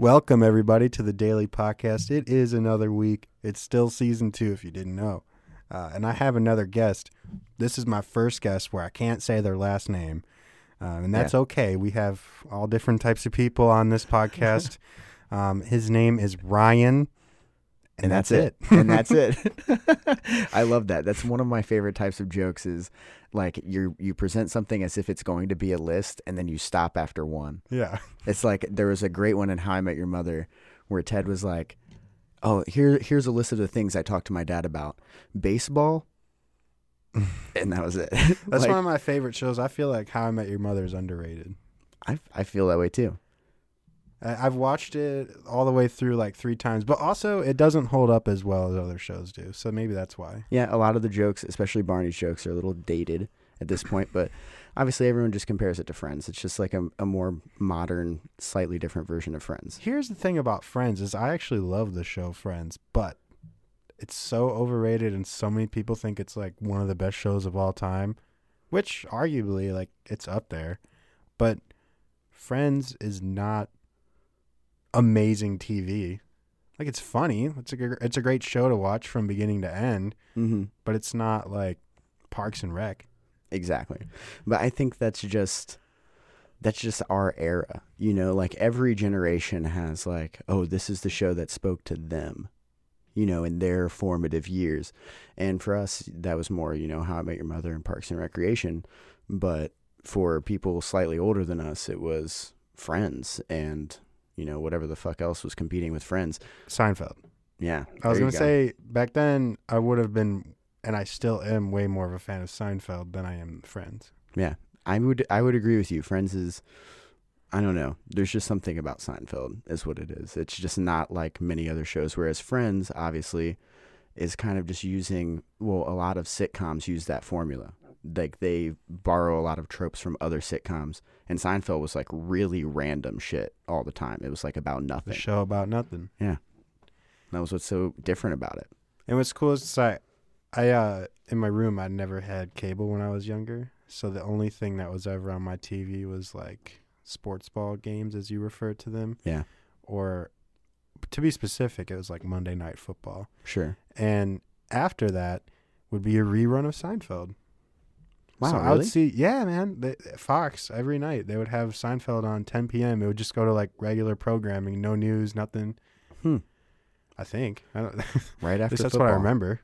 Welcome, everybody, to the Daily Podcast. It is another week. It's still season two, if you didn't know. Uh, and I have another guest. This is my first guest where I can't say their last name. Uh, and that's okay. We have all different types of people on this podcast. um, his name is Ryan. And, that's, it. and that's it. I love that. That's one of my favorite types of jokes is like you you present something as if it's going to be a list and then you stop after one. yeah. It's like there was a great one in How I Met Your Mother where Ted was like, "Oh, here here's a list of the things I talked to my dad about. Baseball." and that was it. That's Like, one of my favorite shows. I feel like How I Met Your Mother is underrated. I I feel that way too. I've watched it all the way through like three times, but also it doesn't hold up as well as other shows do. So maybe that's why. Yeah, a lot of the jokes, especially Barney's jokes, are a little dated at this point, but obviously everyone just compares it to Friends. It's just like a, a more modern, slightly different version of Friends. Here's the thing about Friends is I actually love the show Friends, but it's so overrated and so many people think it's like one of the best shows of all time, which arguably like it's up there. But Friends is not amazing TV. Like it's funny. It's a it's a great show to watch from beginning to end, Mm-hmm. but it's not like Parks and Rec. Exactly. But I think that's just that's just our era. You know, like every generation has like, oh, this is the show that spoke to them. You know, in their formative years. And for us, that was more, you know, How I Met Your Mother and Parks and Recreation. But for people slightly older than us, it was Friends and, you know, whatever the fuck else was competing with Friends. Seinfeld. Yeah. I was gonna go. say back then I would have been, and I still am way more of a fan of Seinfeld than I am Friends. Yeah, I would I would agree with you. Friends is I don't know. There's just something about Seinfeld is what it is. It's just not like many other shows. Whereas Friends, obviously, is kind of just using well, a lot of sitcoms use that formula. Like they borrow a lot of tropes from other sitcoms. And Seinfeld was like really random shit all the time. It was like about The nothing. show about nothing. Yeah, that was what's so different about it. And what's cool is I, I uh, in my room I never had cable when I was younger, so the only thing that was ever on my TV was like sports ball games, as you refer to them. Yeah. Or, to be specific, it was like Monday Night Football, Sure. and after that would be a rerun of Seinfeld. Wow, so I really? would see, yeah, man, the, Fox every night they would have Seinfeld on 10 p.m. It would just go to like regular programming, no news, nothing. Hmm. I think. I don't, Right after that's football. what I remember.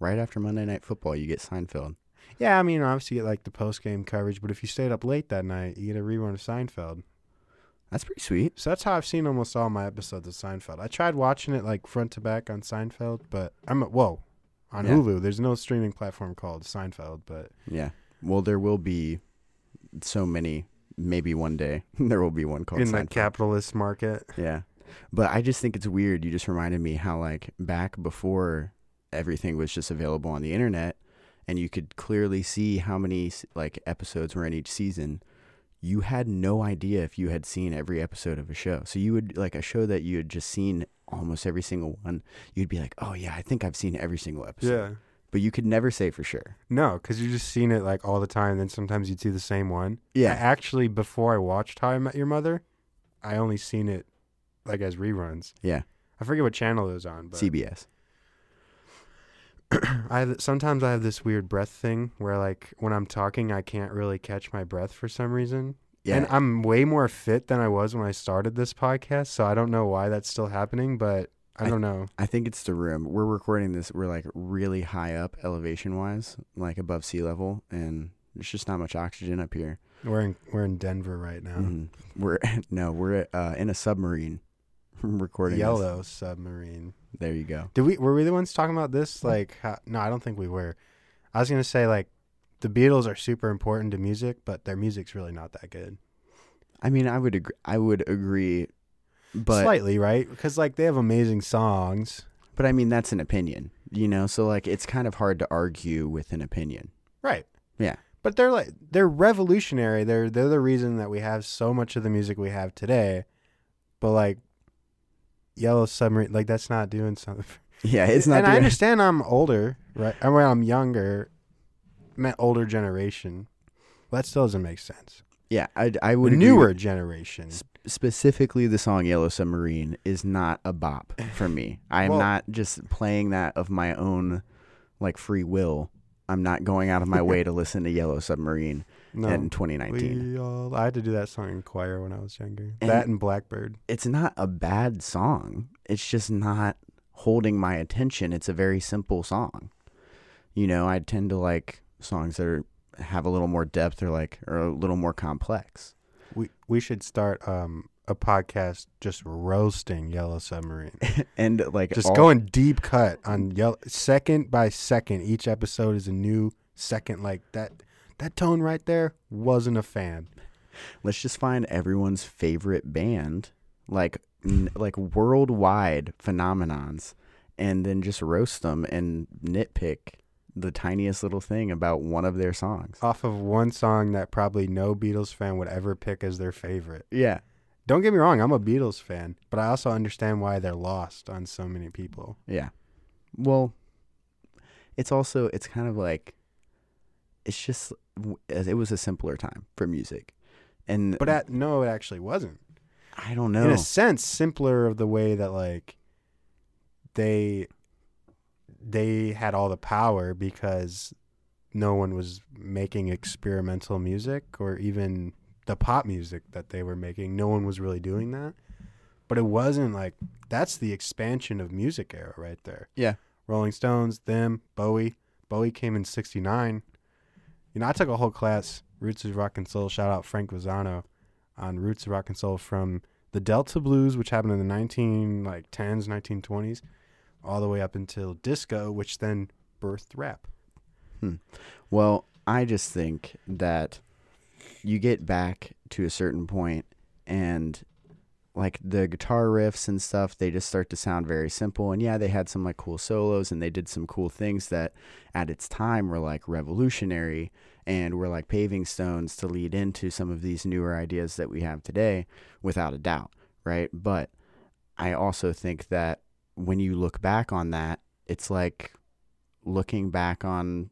Right after Monday Night Football, you get Seinfeld. Yeah, I mean, obviously you get like the post game coverage, but if you stayed up late that night, you get a rerun of Seinfeld. That's pretty sweet. So that's how I've seen almost all my episodes of Seinfeld. I tried watching it like front to back on Seinfeld, but I'm whoa on Yeah. Hulu. There's no streaming platform called Seinfeld, but Yeah. Well, there will be so many. Maybe one day there will be one called in the capitalist market, Yeah. But I just think it's weird. You just reminded me how like back before everything was just available on the internet and you could clearly see how many like episodes were in each season. You had no idea if you had seen every episode of a show. So you would like a show that you had just seen almost every single one. You'd be like, "Oh yeah, I think I've seen every single episode." yeah. But you could never say for sure. No, because you've just seen it like all the time. Then sometimes you'd see the same one. I Yeah. actually, before I watched How I Met Your Mother, I only seen it like as reruns. Yeah. I forget what channel it was on, but CBS. I have, sometimes I have this weird breath thing where like when I'm talking, I can't really catch my breath for some reason. Yeah. And I'm way more fit than I was when I started this podcast, so I don't know why that's still happening, but I I- don't know. I think it's the room. We're recording this. We're like really high up elevation wise, like above sea level, and there's just not much oxygen up here. We're in we're in Denver right now. Mhm. We're no, we're uh, in a submarine recording. this. Yellow submarine. There you go. Did we were we the ones talking about this? Like, how, no, I don't think we were. I was gonna say like, the Beatles are super important to music, but their music's really not that good. I mean, I would agree. I would agree, but Slightly, right? Because like they have amazing songs. but I mean that's an opinion, you know. So like, it's kind of hard to argue with an opinion. Right. Yeah. But they're like they're revolutionary. They're they're the reason that we have so much of the music we have today. But like Yellow Submarine, like that's not doing something. Yeah, it's not. And I understand I'm older, right? I mean, I'm younger, meant older generation. That still doesn't make sense. Yeah, I, I would newer generation. specifically the song Yellow Submarine is not a bop for me. I am Well- not just playing that of my own like free will. I'm not going out of my way to listen to Yellow Submarine No. in 2019. All, I had to do that song in choir when I was younger. And- that and Blackbird. It's not a bad song. It's just not holding my attention. It's a very simple song. You know, I tend to like songs that are have a little more depth or like or a little more complex. We we should start um a podcast just roasting Yellow Submarine. And like just all- going deep cut on yellow second by second. Each episode is a new second like that that tone right there wasn't a fan. let's just find everyone's favorite band, like n- like worldwide phenomenons, and then just roast them and nitpick the tiniest little thing about one of their songs. Off of one song that probably no Beatles fan would ever pick as their favorite. Yeah, Don't get me wrong, I'm a Beatles fan, but I also understand why they're lost on so many people. yeah. Well, it's also it's kind of like it's just it was a simpler time for music, and But at, no, it actually wasn't. I don't know. in a sense simpler of the way that like they they had all the power because no one was making experimental music or even the pop music that they were making. No one was really doing that. But it wasn't like that's the expansion of music era right there. Yeah. rolling stones them bowie. Bowie came in 69 you know i took a whole class roots of rock and soul. Shout out frank Vazano on roots of rock and soul from the Delta blues, which happened in the 19 like 10s, 1920s, all the way up until disco, which then birthed rap. Hmm. Well, I just think that you get back to a certain point and like the guitar riffs and stuff, they just start to sound very simple. And yeah, they had some like cool solos and they did some cool things that at its time were like revolutionary and were like paving stones to lead into some of these newer ideas that we have today, without a doubt, right? But I also think that when you look back on that, it's like looking back on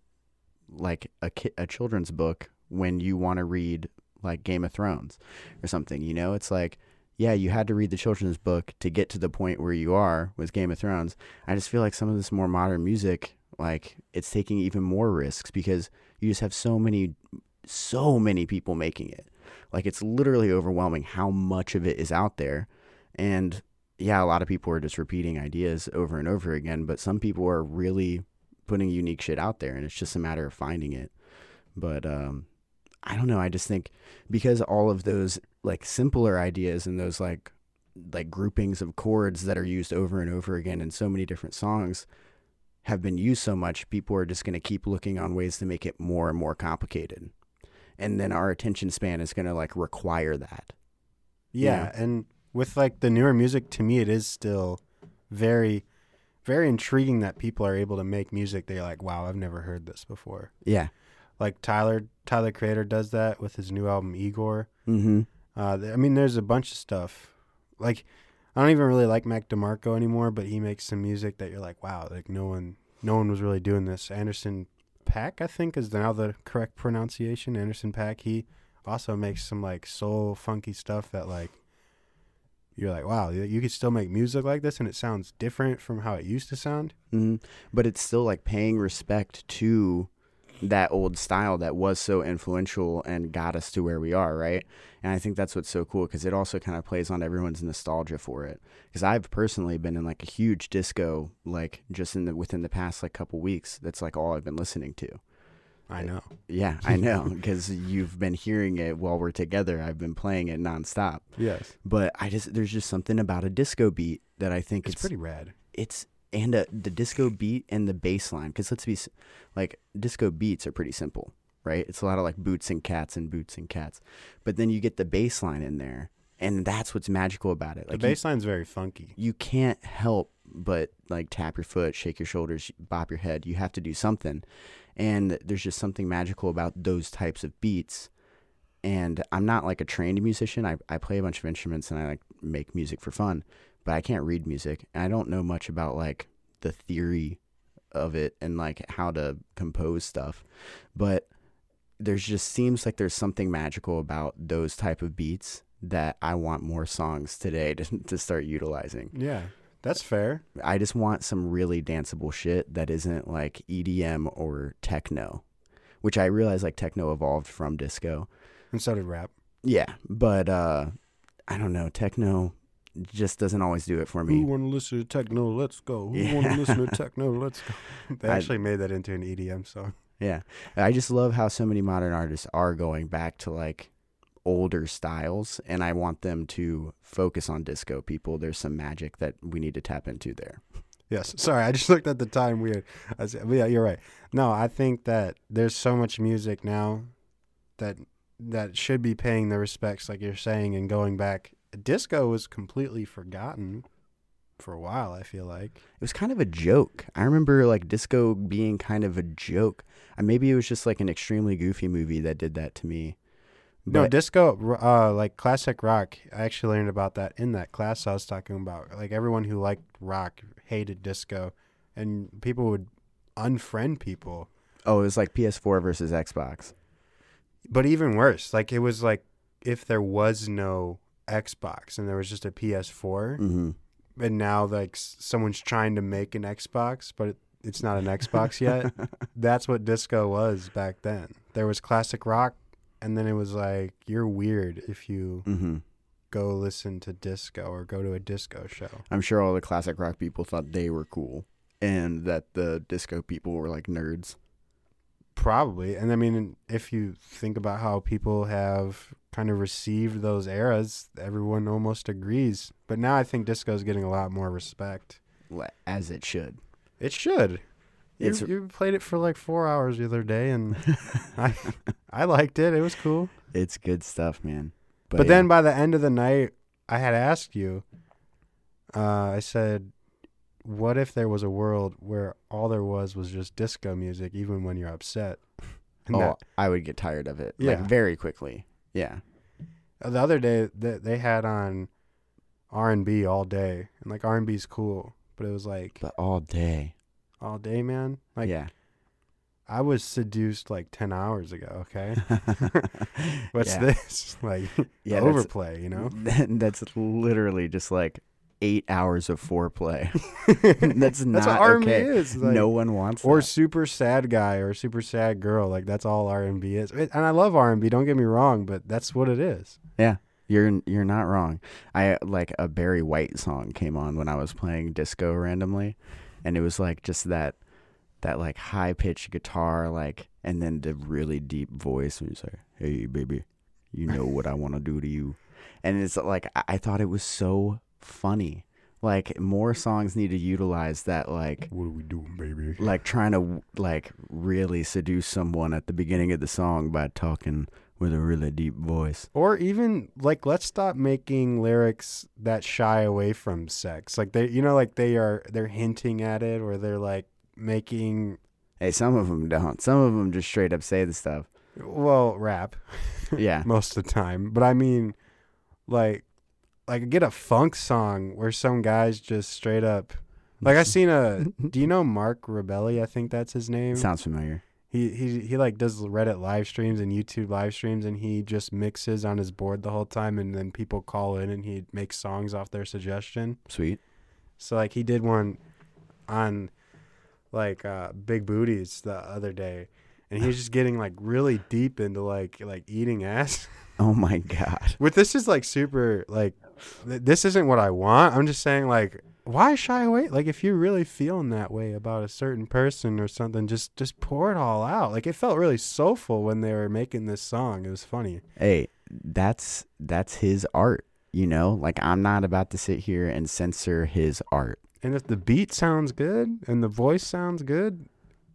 like a ki- a children's book when you want to read like Game of Thrones or something. You know, it's like yeah, you had to read the children's book to get to the point where you are with Game of Thrones. I just feel like some of this more modern music, like it's taking even more risks because you just have so many, so many people making it. Like it's literally overwhelming how much of it is out there, and yeah, a lot of people are just repeating ideas over and over again, but some people are really putting unique shit out there and it's just a matter of finding it. But um I don't know, I just think because all of those like simpler ideas and those like like groupings of chords that are used over and over again in so many different songs have been used so much, people are just going to keep looking on ways to make it more and more complicated. And then our attention span is going to like require that. Yeah, and with like the newer music, to me, it is still very, very intriguing that people are able to make music. They're like, wow, I've never heard this before. Yeah. Like Tyler, Tyler Creator does that with his new album Igor. Mhm. Uh, I mean, there's a bunch of stuff. Like, I don't even really like Mac DeMarco anymore, but he makes some music that you're like, wow, like no one, no one was really doing this. Anderson .Paak, I think, is now the correct pronunciation. Anderson .Paak. He also makes some like soul funky stuff that like you're like, wow, you, could still make music like this, and it sounds different from how it used to sound. hmm But it's still like paying respect to that old style that was so influential and got us to where we are, right? And I think that's what's so cool because it also kind of plays on everyone's nostalgia for it. Because I've personally been in like a huge disco, like just in the within the past like couple weeks. That's like all I've been listening to. I know. Yeah, I know because you've been hearing it while we're together. I've been playing it nonstop. Yes, But I just there's just something about a disco beat that I think it's, it's pretty rad. it's and uh, the disco beat and the bass line because let's be like disco beats are pretty simple right it's a lot of like boots and cats and boots and cats but then you get the bass line in there and that's what's magical about it like the bass line's very funky. you can't help but like tap your foot shake your shoulders bop your head you have to do something and there's just something magical about those types of beats. And i'm not like a trained musician. I, I play a bunch of instruments and i like make music for fun but i can't read music. And i don't know much about like the theory of it and like how to compose stuff but there's just seems like there's something magical about those type of beats that I want more songs today to to start utilizing. Yeah, that's fair. I just want some really danceable shit that isn't like EDM or techno, which I realize like techno evolved from disco. And so did rap. Yeah, but uh I don't know, techno just doesn't always do it for me. Who want to listen to techno? Let's go. Who Yeah. want to listen to techno? Let's go. They I- actually made that into an EDM song. Yeah. I just love how so many modern artists are going back to like older styles and I want them to focus on disco people. There's some magic that we need to tap into there. Yes. Sorry, I just looked at the time weird. I said, yeah, you're right. No, I think that there's so much music now that that should be paying the respects, like you're saying, and going back. Disco was completely forgotten for a while. I feel like. It was kind of a joke. I remember like disco being kind of a joke. Maybe it was just like an extremely goofy movie that did that to me. No, But disco, uh, like classic rock. I actually learned about that in that class I was talking about. Like everyone who liked rock hated disco, and people would unfriend people. oh, it was like PS4 versus Xbox. But even worse, like it was like if there was no Xbox and there was just a PS4, hmm and now like someone's trying to make an Xbox, but it, it's not an Xbox yet. That's what disco was back then. There was classic rock, and then it was like you're weird if you hmm go listen to disco or go to a disco show. I'm sure all the classic rock people thought they were cool and that the disco people were like nerds. Probably. And I mean, if you think about how people have kind of received those eras, everyone almost agrees. But now I think disco is getting a lot more respect. As it should. It should. You, you played it for like four hours the other day, and I, I liked it. It was cool. It's good stuff, man. But, yeah. then by the end of the night, I had asked you. Uh, I said, "What if there was a world where all there was was just disco music, even when you're upset?" And oh, that- I would get tired of it. Like Yeah. very quickly. Yeah. the other day, they, they had on R and B all day, and like R and B's cool, but it was like But all day. All day, man. Like yeah. I was seduced like ten hours ago. Okay, what's this? Like Yeah, overplay, you know? That's literally just like eight hours of foreplay. That's not That's what R and B okay. is. like- no one wants or that. super sad guy or super sad girl. Like that's all R and B is. And I love R and B. Don't get me wrong, but that's what it is. Yeah, you're you're not wrong. I like a Barry White song came on when I was playing disco randomly, and it was like just that that like high pitched guitar like, and then the really deep voice. And he's like, "Hey baby, you know what I want to do to you," and it's like I, I thought it was so funny. Like more songs need to utilize that like What are we doing, baby? like trying to like really seduce someone at the beginning of the song by talking with a really deep voice. Or even like, let's stop making lyrics that shy away from sex. Like they, you know, like they are they're hinting at it, or they're like making Hey, some of them don't. Some of them just straight up say the stuff. well rap Yeah. most of the time. But I mean, like, like get a funk song where some guys just straight up. Like I seen a. do you know Marc Rebillet? I think that's his name. Sounds familiar. He he he like does Reddit live streams and YouTube live streams, and he just mixes on his board the whole time, and then people call in, and he makes songs off their suggestion. Sweet. So like he did one on like uh big booties the other day, and he was just getting like really deep into like like eating ass. Oh my god. With this is like super like th- this isn't what I want. I'm just saying like why shy away? Like if you're really feeling that way about a certain person or something, just just pour it all out. Like it felt really soulful when they were making this song. It was funny. Hey, that's that's his art. You know, like I'm not about to sit here and censor his art. And if the beat sounds good and the voice sounds good,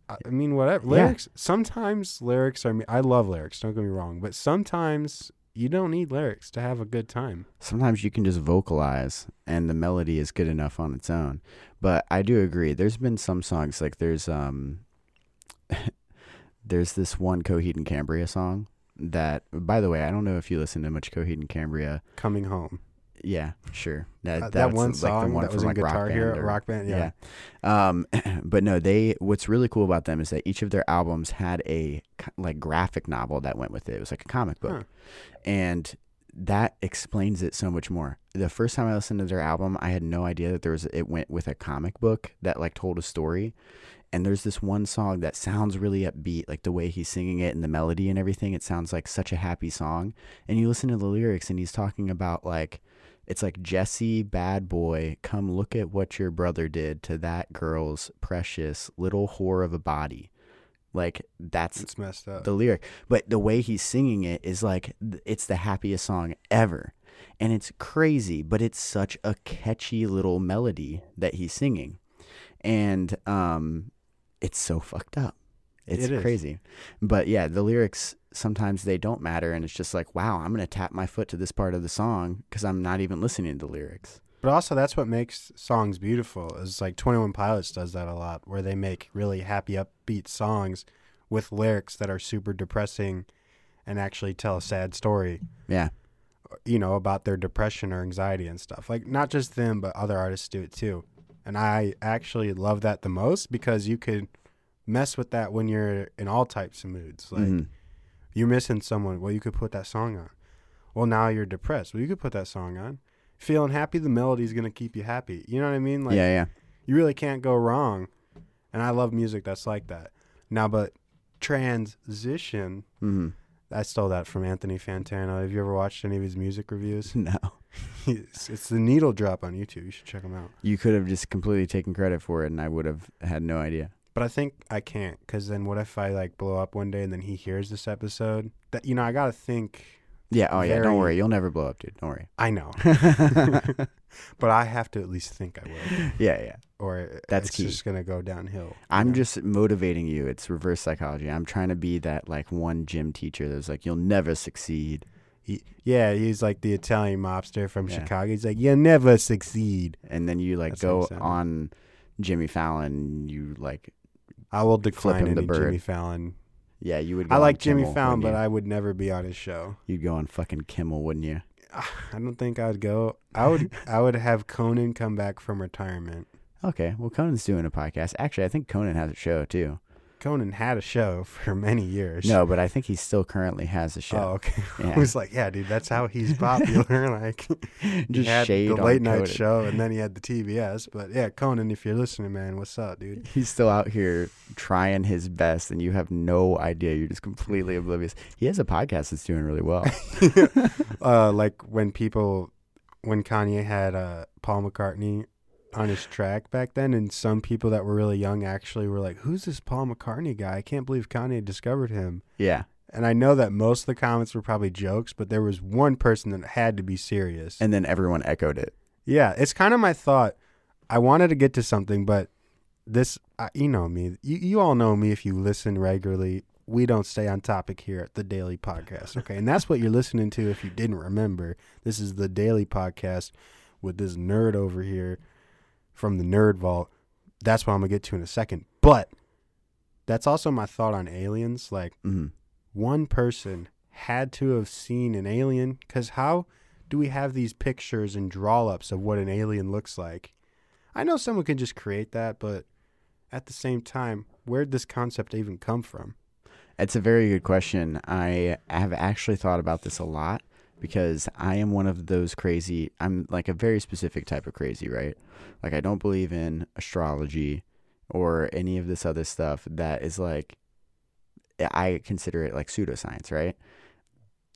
I mean whatever. Yeah. Lyrics sometimes lyrics are me I love lyrics, don't get me wrong, but sometimes you don't need lyrics to have a good time. Sometimes you can just vocalize and the melody is good enough on its own. But I do agree. There's been some songs like there's um there's this one Coheed and Cambria song that by the way, I don't know if you listen to much Coheed and Cambria. Coming home. Yeah, sure. That, Uh, that that's one like song one that was from in like Guitar rock Hero, rock band. Yeah. Yeah. Um, but no, they. What's really cool about them is that each of their albums had a like graphic novel that went with it. It was like a comic book, Huh. and that explains it so much more. The first time I listened to their album, I had no idea that there was it went with a comic book that like told a story. And there's this one song that sounds really upbeat, like the way he's singing it and the melody and everything. It sounds like such a happy song. And you listen to the lyrics, and he's talking about like it's like Jesse, bad boy, come look at what your brother did to that girl's precious little whore of a body. Like that's It's messed up. the lyric, but the way he's singing it is like it's the happiest song ever. And it's crazy, but it's such a catchy little melody that he's singing. And um it's so fucked up. It's It crazy. But yeah, the lyrics sometimes they don't matter and it's just like, wow, I'm going to tap my foot to this part of the song cuz I'm not even listening to the lyrics. But also, that's what makes songs beautiful. Is like Twenty One Pilots does that a lot, where they make really happy, upbeat songs with lyrics that are super depressing, and actually tell a sad story. Yeah. You know about their depression or anxiety and stuff. Like not just them, but other artists do it too. And I actually love that the most because you could mess with that when you're in all types of moods. Like Mhm. You're missing someone, well, you could put that song on. Well, now you're depressed. Well, you could put that song on. Feeling happy, the melody's gonna keep you happy. You know what I mean? Like yeah, yeah. you really can't go wrong. And I love music that's like that. Now, but transition, Mhm. I stole that from Anthony Fantano. Have you ever watched any of his music reviews? No. it's, it's the Needle Drop on YouTube. You should check him out. You could have just completely taken credit for it and I would have had no idea. But I think I can't, because then what if I like blow up one day and then he hears this episode? That you know, I gotta think. Yeah, oh yeah, don't worry. You'll never blow up, dude. Don't worry. I know, but I have to at least think I will, yeah, yeah. or That's it's key. just gonna go downhill. I'm know? just motivating you. It's reverse psychology. I'm trying to be that like one gym teacher that's like, you'll never succeed. He, yeah, he's like the Italian mobster from Yeah. Chicago. He's like, you'll never succeed. And then you like That's go on Jimmy Fallon. You like, I will decline him the any bird. Jimmy Fallon. yeah, you would. Go I like Jimmy Kimmel, Fallon, but I would never be on his show. you? you'd go on fucking Kimmel, wouldn't you? Ah, I don't think I'd go. I would. I would have Conan come back from retirement. Okay, well, Conan's doing a podcast. Actually, I think Conan has a show too. Conan had a show for many years. No, but I think he still currently has a show. Oh, okay. I was like, yeah, dude, that's how he's popular. like, Just had shade the late night Conan. show, and then he had the TBS. But yeah, Conan, if you're listening, man, what's up, dude? He's still out here trying his best, and you have no idea. You're just completely oblivious. He has a podcast that's doing really well. uh, like when people, when Kanye had uh, Paul McCartney on his track back then, and some people that were really young actually were like, "Who's this Paul McCartney guy? I can't believe Kanye discovered him." yeah, And I know that most of the comments were probably jokes, but there was one person that had to be serious. and then everyone echoed it. yeah, it's kind of my thought. I wanted to get to something, but this, I, you know me. You, you all know me if you listen regularly. We don't stay on topic here at the Daily Podcast, okay? and that's what you're listening to if you didn't remember. This is the Daily Podcast with this nerd over here from the Nerd Vault. That's what I'm to get to in a second. But that's also my thought on aliens. Like, hmm one person had to have seen an alien because how do we have these pictures and draw ups of what an alien looks like i know someone can just create that but at the same time where'd this concept even come from It's a very good question. I have actually thought about this a lot because I am one of those crazy. I'm like a very specific type of crazy, right? Like I don't believe in astrology or any of this other stuff that is like I consider it like pseudoscience, right?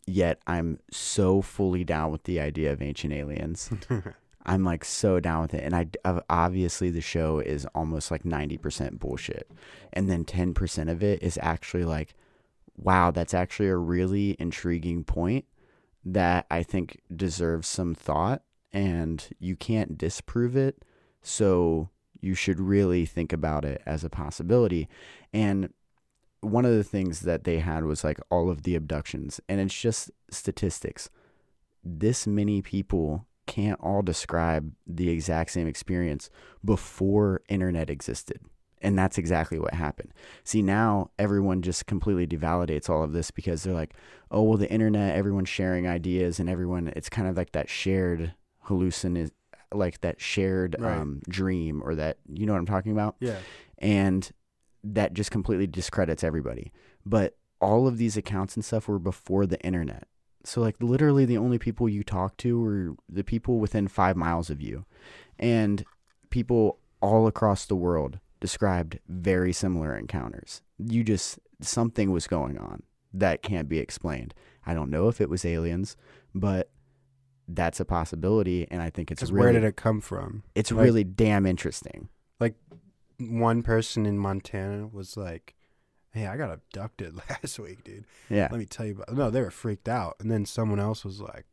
Yet I'm so fully down with the idea of ancient aliens. I'm like so down with it. And I obviously the show is almost like 90% bullshit. And then 10% of it is actually like, wow, that's actually a really intriguing point that I think deserves some thought and you can't disprove it. So you should really think about it as a possibility. And one of the things that they had was like all of the abductions, and it's just statistics. This many people can't all describe the exact same experience before internet existed. And that's exactly what happened. See, now everyone just completely devalidates all of this because they're like, oh, well, the internet, everyone's sharing ideas and everyone, it's kind of like that shared hallucin like that shared Right. um, dream or that you know what I'm talking about Yeah. and that just completely discredits everybody. But all of these accounts and stuff were before the internet. So like literally the only people you talk to were the people within 5 miles of you. And people all across the world described very similar encounters. You just something was going on that can't be explained. I don't know if it was aliens, but that's a possibility and I think it's really where did it come from? it's like- really damn interesting. Like one person in Montana was like, "Hey, I got abducted last week, dude. Yeah. Let me tell you about." No, they were freaked out, and then someone else was like,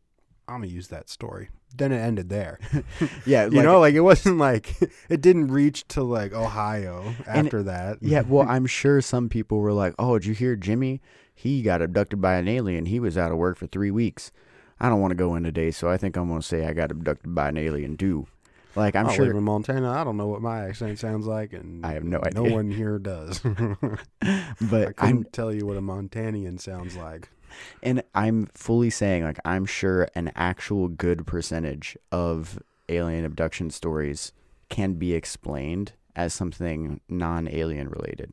"I'm gonna use that story." Then it ended there. Yeah, You know, like it wasn't like it didn't reach to like Ohio And- after that. Yeah, well, I'm sure some people were like, "Oh, did you hear Jimmy? He got abducted by an alien. He was out of work for three weeks. I don't want to go in today, so I think I'm gonna say I got abducted by an alien too." Like, I'm I sure. live in Montana. I don't know what my accent sounds like, and I have no idea. No one here does. but I couldn't I'm tell you what a Montanian sounds like. And I'm fully saying like I'm sure an actual good percentage of alien abduction stories can be explained as something non-alien related.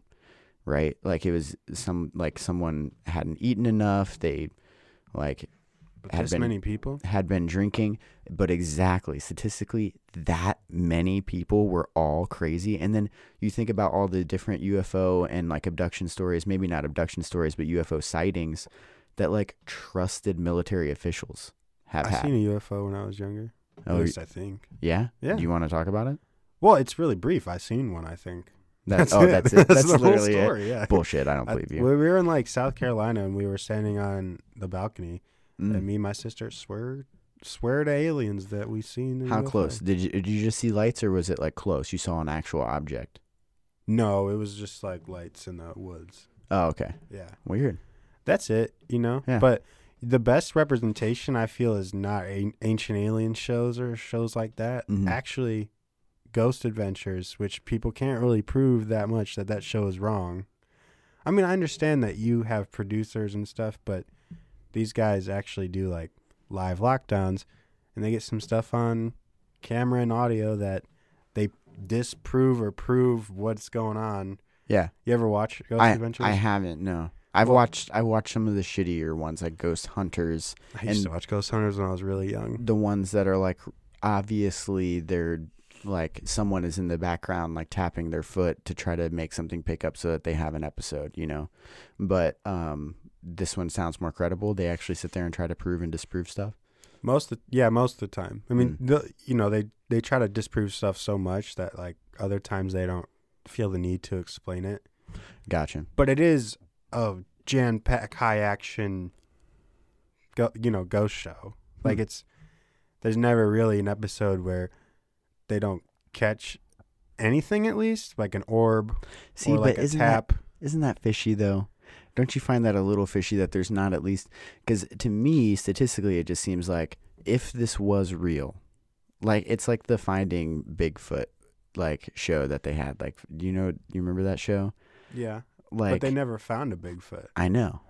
Right? Like it was some like someone hadn't eaten enough, they like But Had been- many people. had been drinking, but exactly statistically, that many people were all crazy. And then you think about all the different UFO and like abduction stories, maybe not abduction stories, but UFO sightings that like trusted military officials have I had. seen a UFO when I was younger. At Oh, least I think. yeah? Yeah. Do you want to talk about it? Well, it's really brief. I seen one. I think. That's, oh, that's it. That's, the whole literally it. story. Yeah. Bullshit. I don't believe you. we were in like South Carolina and we were standing on the balcony, and Mm. me and my sister swear swear to aliens that we seen. How UFO. close? Did you, did you just see lights or was it like close? You saw an actual object? No, it was just like lights in the woods. Oh, okay. Yeah. Weird. That's it, you know? Yeah. But the best representation I feel is not a- ancient alien shows or shows like that. Mhm. Actually, Ghost Adventures, which people can't really prove that much that that show is wrong. I mean, I understand that you have producers and stuff, but these guys actually do like live lockdowns and they get some stuff on camera and audio that they disprove or prove what's going on. Yeah. You ever watch Ghost I, Adventures? I haven't, no. I've Well- watched I watched some of the shittier ones like Ghost Hunters, I used to watch Ghost Hunters when I was really young. the ones that are like obviously they're like someone is in the background like tapping their foot to try to make something pick up so that they have an episode, you know. But um this one sounds more credible. They actually sit there and try to prove and disprove stuff. Most of, yeah, most of the time. I mean, Mm. the, you know, they they try to disprove stuff so much that like other times they don't feel the need to explain it. Gotcha. But it is a Jan pack high action, go, you know, ghost show. Like Hmm. it's there's never really an episode where they don't catch anything at least like an orb See, or like but a isn't tap. that isn't that fishy though? Don't you find that a little fishy that there's not at least because to me statistically it just seems like if this was real, like it's like the Finding Bigfoot like show that they had. Like, do you know? You remember that show? yeah, Like, but they never found a Bigfoot. I know.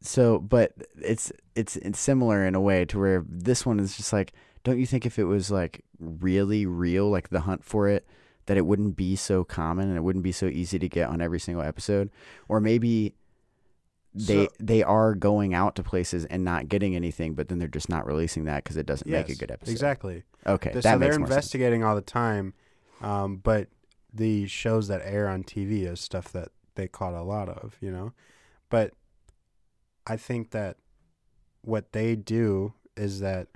So, but it's it's it's similar in a way to where this one is just like, don't you think if it was like really real, like the hunt for it, that it wouldn't be so common and it wouldn't be so easy to get on every single episode, or maybe they So- they are going out to places and not getting anything, but then they're just not releasing that because it doesn't make a good episode. Exactly. Okay, Th- that so they're more sense. investigating all the time, um, but the shows that air on TV is stuff that they caught a lot of, you know. But I think that what they do is that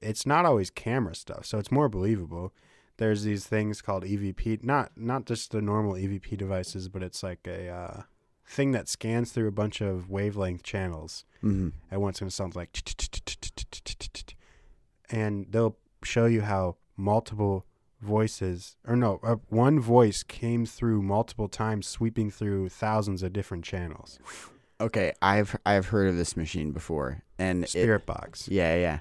it's not always camera stuff, so it's more believable. There's these things called EVP, not not just the normal EVP devices, but it's like a uh, thing that scans through a bunch of wavelength channels hmm at once and it sounds like and they'll show you how multiple voices or no uh, one voice came through multiple times sweeping through thousands of different channels Okay, I've I've heard of this machine before, and it, spirit box Yeah, yeah.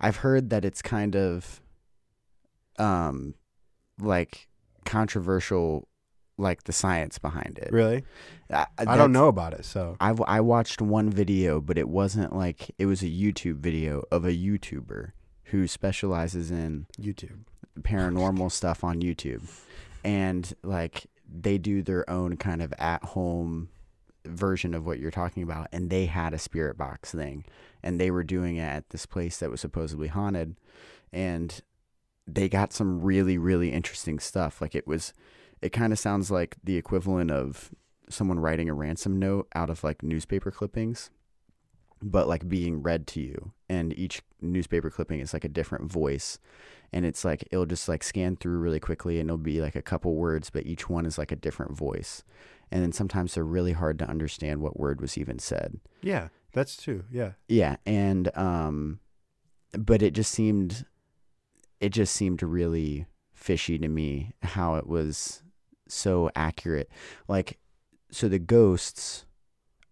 I've heard that it's kind of um like controversial like the science behind it. really I, i don't know about it so I I watched one video, but it wasn't like it was a YouTube video of a YouTuber who specializes in YouTube. Paranormal stuff on YouTube. And like they do their own kind of at home version of what you're talking about. And they had a spirit box thing. And they were doing it at this place that was supposedly haunted. And they got some really, really interesting stuff. Like it was, it kind of sounds like the equivalent of someone writing a ransom note out of like newspaper clippings but like being read to you and each newspaper clipping is like a different voice and it's like it'll just like scan through really quickly and it'll be like a couple words but each one is like a different voice and then sometimes they're really hard to understand what word was even said Yeah, that's true. Yeah. yeah and um but it just seemed it just seemed really fishy to me how it was so accurate like so the ghosts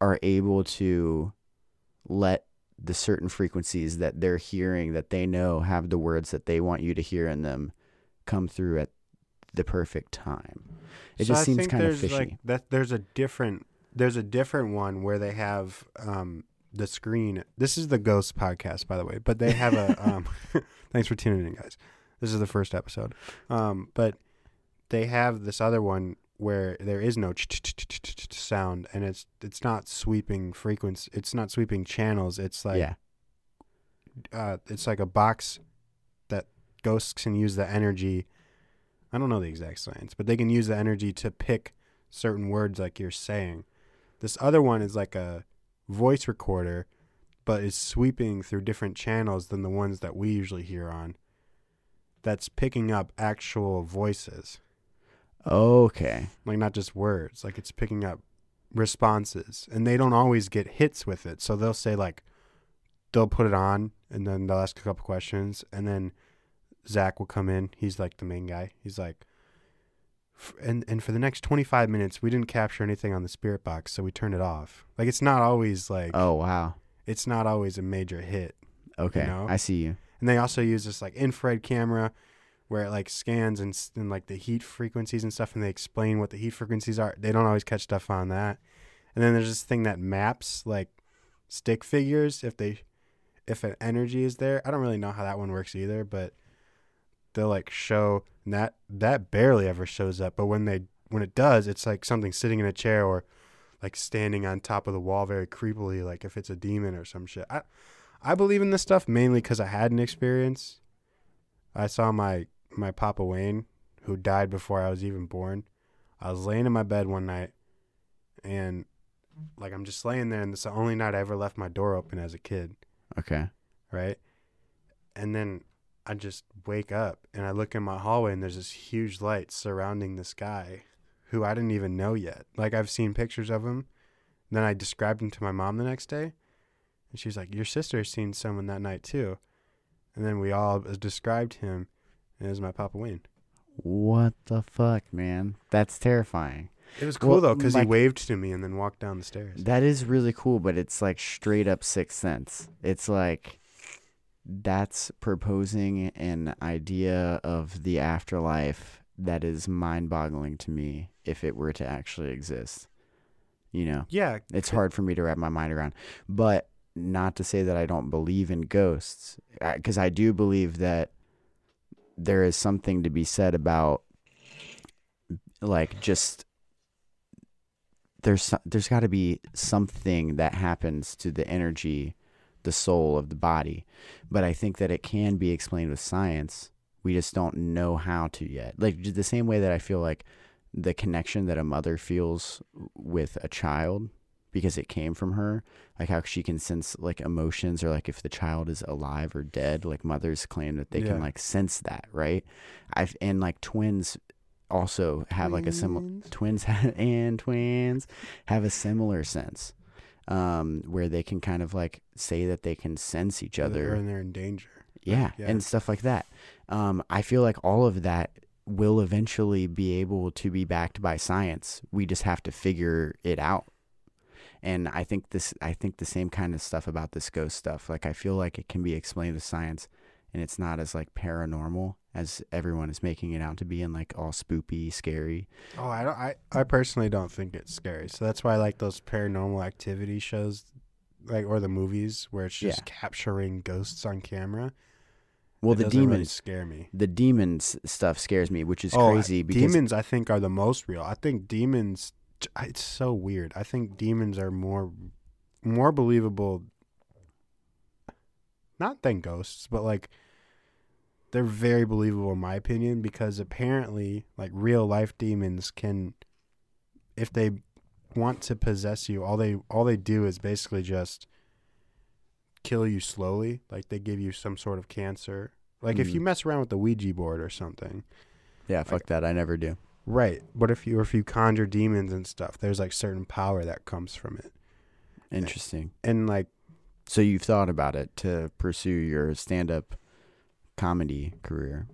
are able to let the certain frequencies that they're hearing that they know have the words that they want you to hear in them come through at the perfect time. It So just I seems kind of fishy. Like, that there's a different there's a different one where they have um the screen. This is the Ghost podcast, by the way, but they have a um. thanks for tuning in, guys. This is the first episode, um, but they have this other one where there is no sound, and it's it's not sweeping frequency. It's not sweeping channels. It's like yeah. uh, it's like a box that ghosts can use the energy. I don't know the exact science, but they can use the energy to pick certain words like you're saying. This other one is like a voice recorder, but is sweeping through different channels than the ones that we usually hear on. That's picking up actual voices, Okay. like not just words. Like it's picking up responses, and they don't always get hits with it. So they'll say like, they'll put it on, and then they'll ask a couple questions, and then Zak will come in. He's like the main guy. He's like, "F- and and for the next 25 minutes, we didn't capture anything on the spirit box, so we turned it off. Like it's not always like Oh wow. it's not always a major hit. Okay. know? I see you. And they also use this like infrared camera where it like scans and, and like the heat frequencies and stuff, and they explain what the heat frequencies are. They don't always catch stuff on that. And then there's this thing that maps like stick figures if they if an energy is there. I don't really know how that one works either, but they'll like show that that barely ever shows up. But when they when it does, it's like something sitting in a chair or like standing on top of the wall very creepily, like if it's a demon or some shit. I I believe in this stuff mainly because I had an experience. I saw my my Papa Wayne, who died before I was even born. I was laying in my bed one night, and like I'm just laying there, and it's the only night I ever left my door open as a kid, Okay. right? And then I just wake up and I look in my hallway, and there's this huge light surrounding this guy, who I didn't even know yet. Like I've seen pictures of him. Then I described him to my mom the next day, and she's like, "Your sister's seen someone that night too." And then we all uh, described him, and it was my Papa Wayne. What the fuck, man? That's terrifying. It was cool Well, though, because like- he waved to me and then walked down the stairs. That is really cool, but it's like straight up sixth sense. It's like that's proposing an idea of the afterlife that is mind boggling to me if it were to actually exist. You know, yeah, it's hard for me to wrap my mind around. But not to say that I don't believe in ghosts, uh, because I do believe that there is something to be said about like just there's there's got to be something that happens to the energy, the soul of the body. But I think that it can be explained with science. We just don't know how to yet. Like the same way that I feel like the connection that a mother feels with a child because it came from her like how she can sense like emotions or like if the child is alive or dead like mothers claim that they Yeah. can like sense that right i've and like twins also have like a similar Twins. twins have, and twins have a similar sense um where they can kind of like say that they can sense each other and they're in danger. yeah, Yeah. and stuff like that. Um, I feel like all of that will eventually be able to be backed by science. We just have to figure it out. And I think this, I think the same kind of stuff about this ghost stuff. Like I feel like it can be explained with science, and it's not as like paranormal as everyone is making it out to be, and like all spoopy, scary. Oh, I don't. I, I personally don't think it's scary. So that's why I like those paranormal activity shows, like or the movies where it's just Yeah. capturing ghosts on camera. Well, it the doesn't really demons, scare me. the demons stuff scares me, which is Oh, crazy because demons, I think, are the most real. I think demons. It's so weird. I think demons are more, more believable. Not than ghosts, but like, they're very believable in my opinion because apparently, like real life demons can, if they want to possess you, all they all they do is basically just kill you slowly. Like they give you some sort of cancer. Like if Mhm. you mess around with the Ouija board or something. yeah, fuck that. I never do. Right. But if you if you conjure demons and stuff, there's like certain power that comes from it. Interesting. And like So you've thought about it to pursue your stand-up comedy career.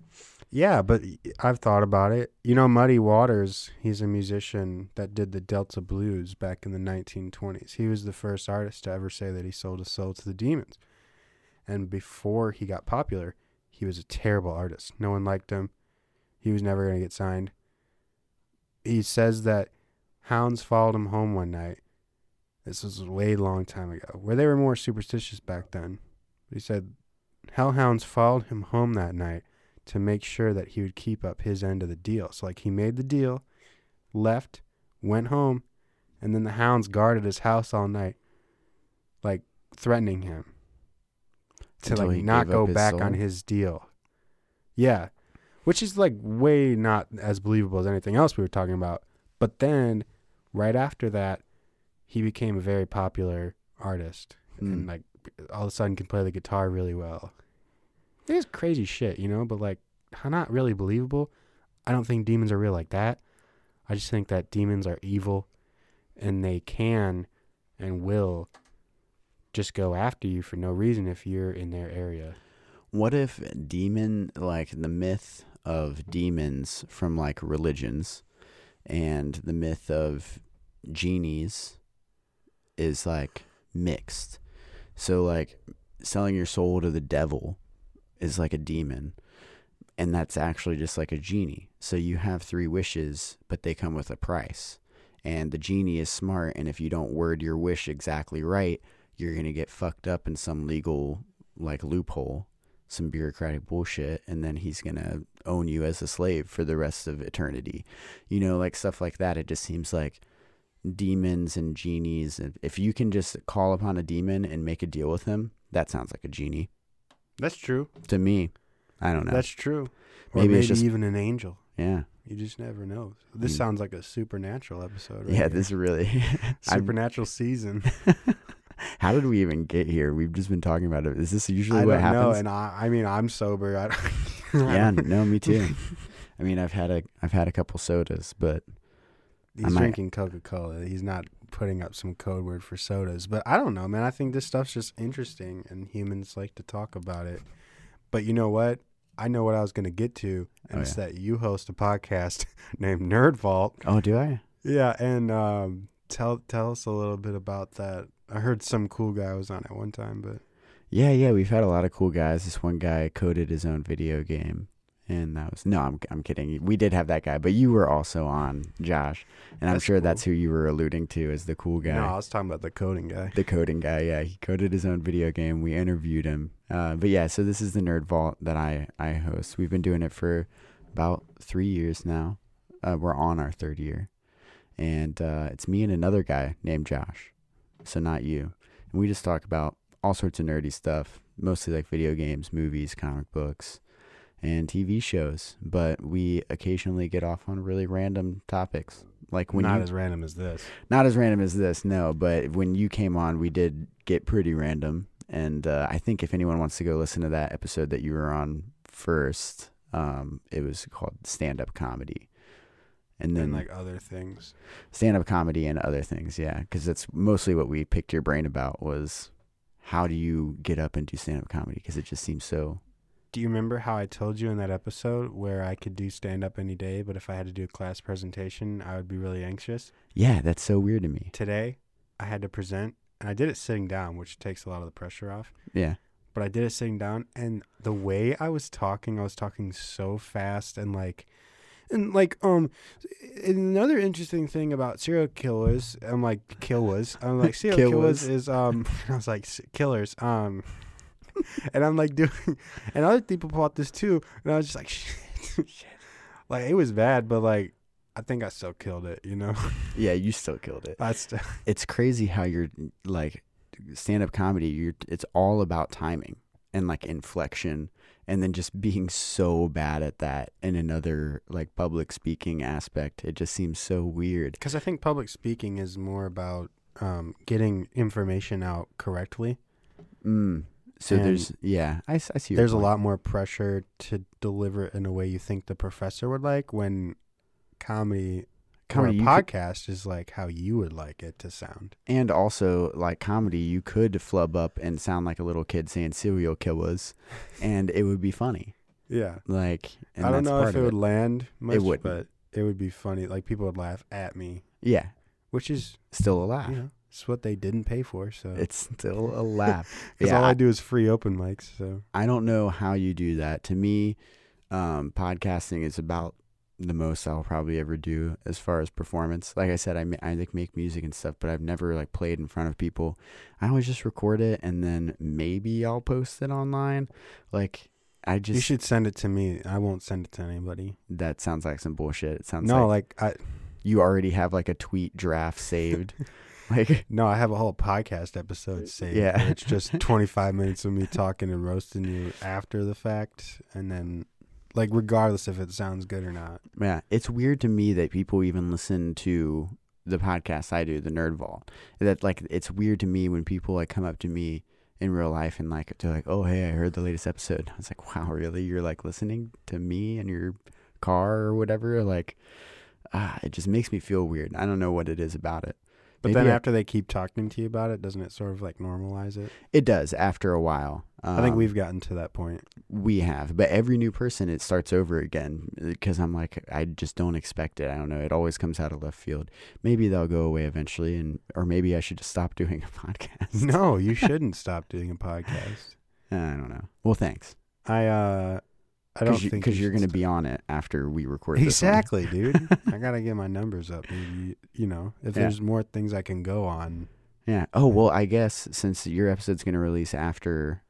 yeah, but I've thought about it. You know Muddy Waters, he's a musician that did the Delta Blues back in the 1920s. He was the first artist to ever say that he sold his soul to the demons. And before he got popular, he was a terrible artist. No one liked him. He was never going to get signed. He says that hounds followed him home one night. This was a way long time ago, where they were more superstitious back then. He said hellhounds followed him home that night to make sure that he would keep up his end of the deal. So like he made the deal, left, went home, and then the hounds guarded his house all night, like threatening him to Until like not go back soul? on his deal. Yeah. Which is like way not as believable as anything else we were talking about. But then right after that, he became a very popular artist and Mm. like all of a sudden can play the guitar really well. It is crazy shit, you know, but like not really believable. I don't think demons are real like that. I just think that demons are evil and they can and will just go after you for no reason if you're in their area. What if demon, like the myth of demons from like religions and the myth of genies is like mixed? So, like, selling your soul to the devil is like a demon, and that's actually just like a genie. So, you have three wishes, but they come with a price. And the genie is smart, and if you don't word your wish exactly right, you're going to get fucked up in some legal like loophole some bureaucratic bullshit and then he's going to own you as a slave for the rest of eternity. You know, like stuff like that. It just seems like demons and genies. If you can just call upon a demon and make a deal with him, that sounds like a genie That's true. to me. I don't know. That's true. Or Maybe maybe, just- even an angel. yeah. You just never know. This Mm. sounds like a supernatural episode. Right Yeah, here. this really. Supernatural season. How did we even get here? We've just been talking about it. Is this usually I what don't happens? know, and I, I mean, I'm sober. I don't, yeah, no, me too. I mean, I've had a I've had a couple sodas, but He's might- drinking Coca Cola. He's not putting up some code word for sodas. But I don't know, man. I think this stuff's just interesting, and humans like to talk about it. But you know what? I know what I was going to get to, and Oh, it's yeah. that you host a podcast named Nerd Vault. oh, do I? Yeah, and um, tell tell us a little bit about that. I heard some cool guy was on it one time, but Yeah, yeah, we've had a lot of cool guys. This one guy coded his own video game, and that was no, I'm I'm kidding. We did have that guy, but you were also on Josh, and I'm That's sure cool. that's who you were alluding to as the cool guy. no, I was talking about the coding guy. the coding guy. Yeah, he coded his own video game. We interviewed him. Uh, but yeah, so this is the Nerd Vault that I I host. We've been doing it for about three years now. Uh, we're on our third year, and uh, it's me and another guy named Josh. So not you. And we just talk about all sorts of nerdy stuff, mostly like video games, movies, comic books, and TV shows. But we occasionally get off on really random topics, like when Not you as random as this. not as random as this, no. But when you came on, we did get pretty random, and uh, I think if anyone wants to go listen to that episode that you were on first, um, it was called stand up comedy, and then and like other things. stand up comedy and other things, yeah, because that's mostly what we picked your brain about was how do you get up and do stand up comedy because it just seems so. Do you remember how I told you in that episode where I could do stand up any day, but if I had to do a class presentation, I would be really anxious? Yeah, that's so weird to me. Today, I had to present, and I did it sitting down, which takes a lot of the pressure off. Yeah, But I did it sitting down, and the way I was talking, I was talking so fast and like, and like, um, another interesting thing about serial killers, I'm like killers, I'm like serial Killers. killers is um, I was like killers, um, and I'm like doing, and other people bought this too, and I was just like, shit, shit. Like it was bad, but like I think I still killed it. You know, Yeah, you still killed it. I still, It's crazy how you're like stand up comedy. You're it's all about timing and like inflection, and then just being so bad at that. And another like public speaking aspect, it just seems so weird. because I think public speaking is more about um, getting information out correctly. Mm. So And there's yeah, I see. Your There's a lot more pressure to deliver it in a way you think the professor would like when comedy, Comedy, you could- podcast is like how you would like it to sound. and also like comedy. You could flub up and sound like a little kid saying serial killers, and it would be funny. Yeah. Like and I don't that's know if of it would land much, wouldn't. but it would be funny. Like people would laugh at me, Yeah, which is still a laugh. you know it's what they didn't pay for. So It's still a laugh. because yeah, all I, I- do is free open mics. So I don't know how you do that. To me, um, podcasting is about the most I'll probably ever do as far as performance. Like I said, I ma- I like make music and stuff, but I've never like played in front of people. I always just record it and then maybe I'll post it online. Like I just you should send it to me. I won't send it to anybody. that sounds like some bullshit. It sounds No, like, like I you already have like a tweet draft saved. like no, I have a whole podcast episode saved. Yeah. it's just 25 minutes of me talking and roasting you after the fact, and then like regardless if it sounds good or not. Yeah, it's weird to me that people even listen to the podcast I do, the Nerd Vault. That like it's weird to me when people like come up to me in real life and like they're like, "Oh, hey, I heard the latest episode." I was like, "Wow, really? You're like listening to me in your car or whatever?" Like, ah, it just makes me feel weird. I don't know what it is about it. But Maybe then I- after they keep talking to you about it, doesn't it sort of like normalize it? It does after a while. I think Um, we've gotten to that point. we have, but every new person it starts over again because I'm like I just don't expect it. I don't know. It always comes out of left field. Maybe they'll go away eventually, and or maybe I should just stop doing a podcast. No, you shouldn't stop doing a podcast. I don't know. Well, thanks. I uh I don't Because you, think because you you're going to be on it after we record. this. Exactly, dude. I gotta get my numbers up. Maybe you know, if Yeah. there's more things I can go on. Yeah. Oh well, I guess since your episode's going to release after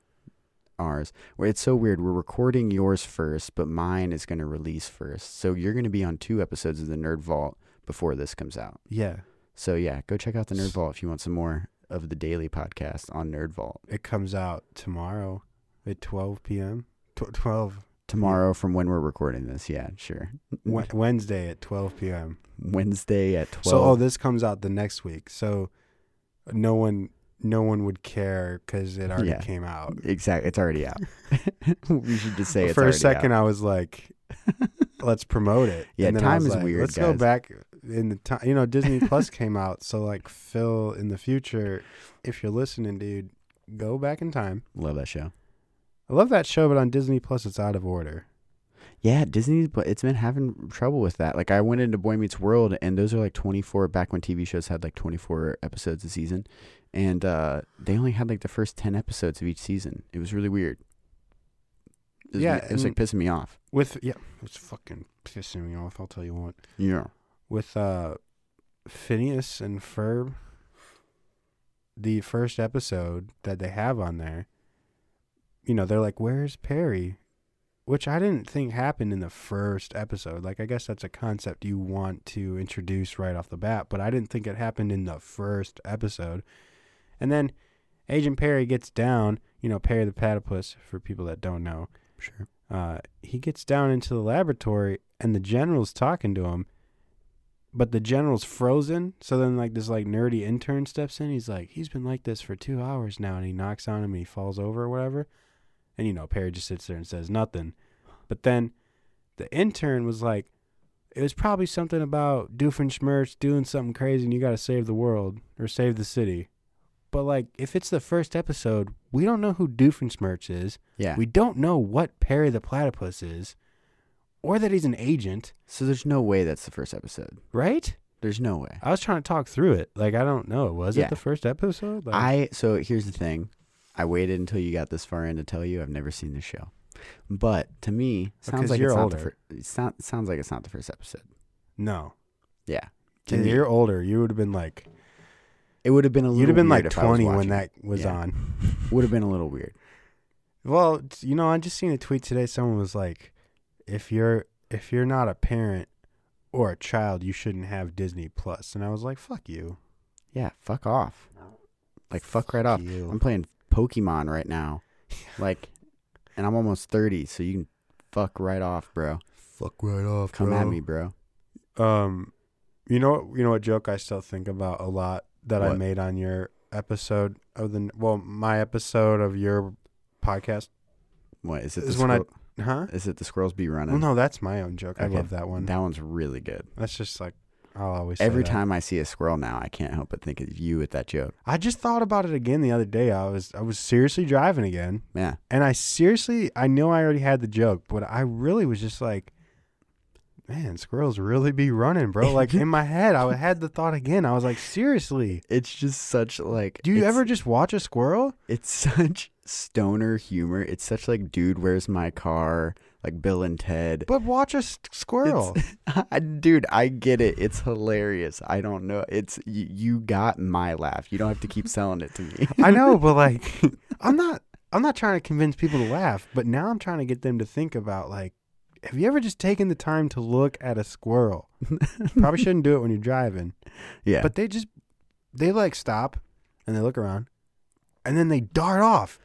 ours, where it's so weird. We're recording yours first, but mine is going to release first. So you're going to be on two episodes of the Nerd Vault before this comes out. Yeah, So yeah, go check out the Nerd Vault if you want some more of the daily podcast on Nerd Vault. it comes out tomorrow at 12 p.m. Tw- 12 Tomorrow from when we're recording this, yeah, sure. Wednesday at 12 p.m. Wednesday at twelve. So oh, this comes out the next week. So no one no one would care because it already Yeah. came out. exactly, it's already out. we should just say it's For a second, out. I was like, "Let's promote it." Yeah, and time is like, weird, Let's go back in the time. You know, Disney Plus came out, so like Phil in the future, if you're listening, dude, go back in time. Love that show. I love that show, but on Disney Plus, it's out of order. Yeah, Disney, but it's been having trouble with that. Like I went into Boy Meets World, and those are like twenty four. Back when TV shows had like twenty four episodes a season, and uh, they only had like the first ten episodes of each season. It was really weird. It was, Yeah, it was like pissing me off. With yeah, it's fucking pissing me off. I'll tell you what. Yeah. With uh, Phineas and Ferb, the first episode that they have on there, you know, they're like, "Where's Perry?" Which I didn't think happened in the first episode. Like, I guess that's a concept you want to introduce right off the bat, but I didn't think it happened in the first episode. And then Agent Perry gets down, you know, Perry the platypus, for people that don't know. Sure. Uh, he gets down into the laboratory, and the general's talking to him, but the general's frozen. So then, like, this, like, nerdy intern steps in. He's like, he's been like this for two hours now, and he knocks on him and he falls over or whatever. And, you know, Perry just sits there and says nothing. But then the intern was like, it was probably something about Doofenshmirtz doing something crazy and you got to save the world or save the city. But, like, if it's the first episode, we don't know who Doofenshmirtz is. Yeah. We don't know what Perry the platypus is or that he's an agent, so there's no way that's the first episode. right? There's no way. I was trying to talk through it. Like, I don't know. Was Yeah. it the first episode? Like, I so here's the thing. I waited until you got this far in to tell you I've never seen the show. But to me, sounds Because like you're it's not older. the first. Sound, sounds like it's not the first episode. no. Yeah. To me, you're older, you would have been like, it would have been a little. you'd have been like if I was 20 when that was Yeah. on. Would have been a little weird. Well, you know, I just seen a tweet today. Someone was like, "If you're if you're not a parent or a child, you shouldn't have Disney Plus." And I was like, "Fuck you." Yeah, fuck off. Like fuck right off. you. I'm playing Pokemon right now. Like and I'm almost 30, so you can fuck right off, bro. Fuck right off. Come at me, bro. Um, you know, what- you know what joke I still think about a lot that I made on your episode of the well, my episode of your podcast. What is it? Is the when I- Huh? Is it the squirrels be running? Well, no, that's my own joke. I love that one. That one's really good. That's just like I'll always say Every that. time I see a squirrel now, I can't help but think of you with that joke. I just thought about it again the other day. I was I was seriously driving again, Yeah. and I seriously I know I already had the joke, but I really was just like, man, squirrels really be running, bro. Like in my head, I had the thought again. I was like, seriously, It's just such like do you ever just watch a squirrel? It's such stoner humor. It's such like dude, where's my car? Like Bill and Ted. But watch a squirrel. dude, I get it. It's hilarious. I don't know. It's you, you got my laugh. You don't have to keep selling it to me. I know, but like, I'm not. I'm not trying to convince people to laugh, but now I'm trying to get them to think about like, have you ever just taken the time to look at a squirrel? Probably shouldn't do it when you're driving, yeah. but they just they like stop and they look around, and then they dart off,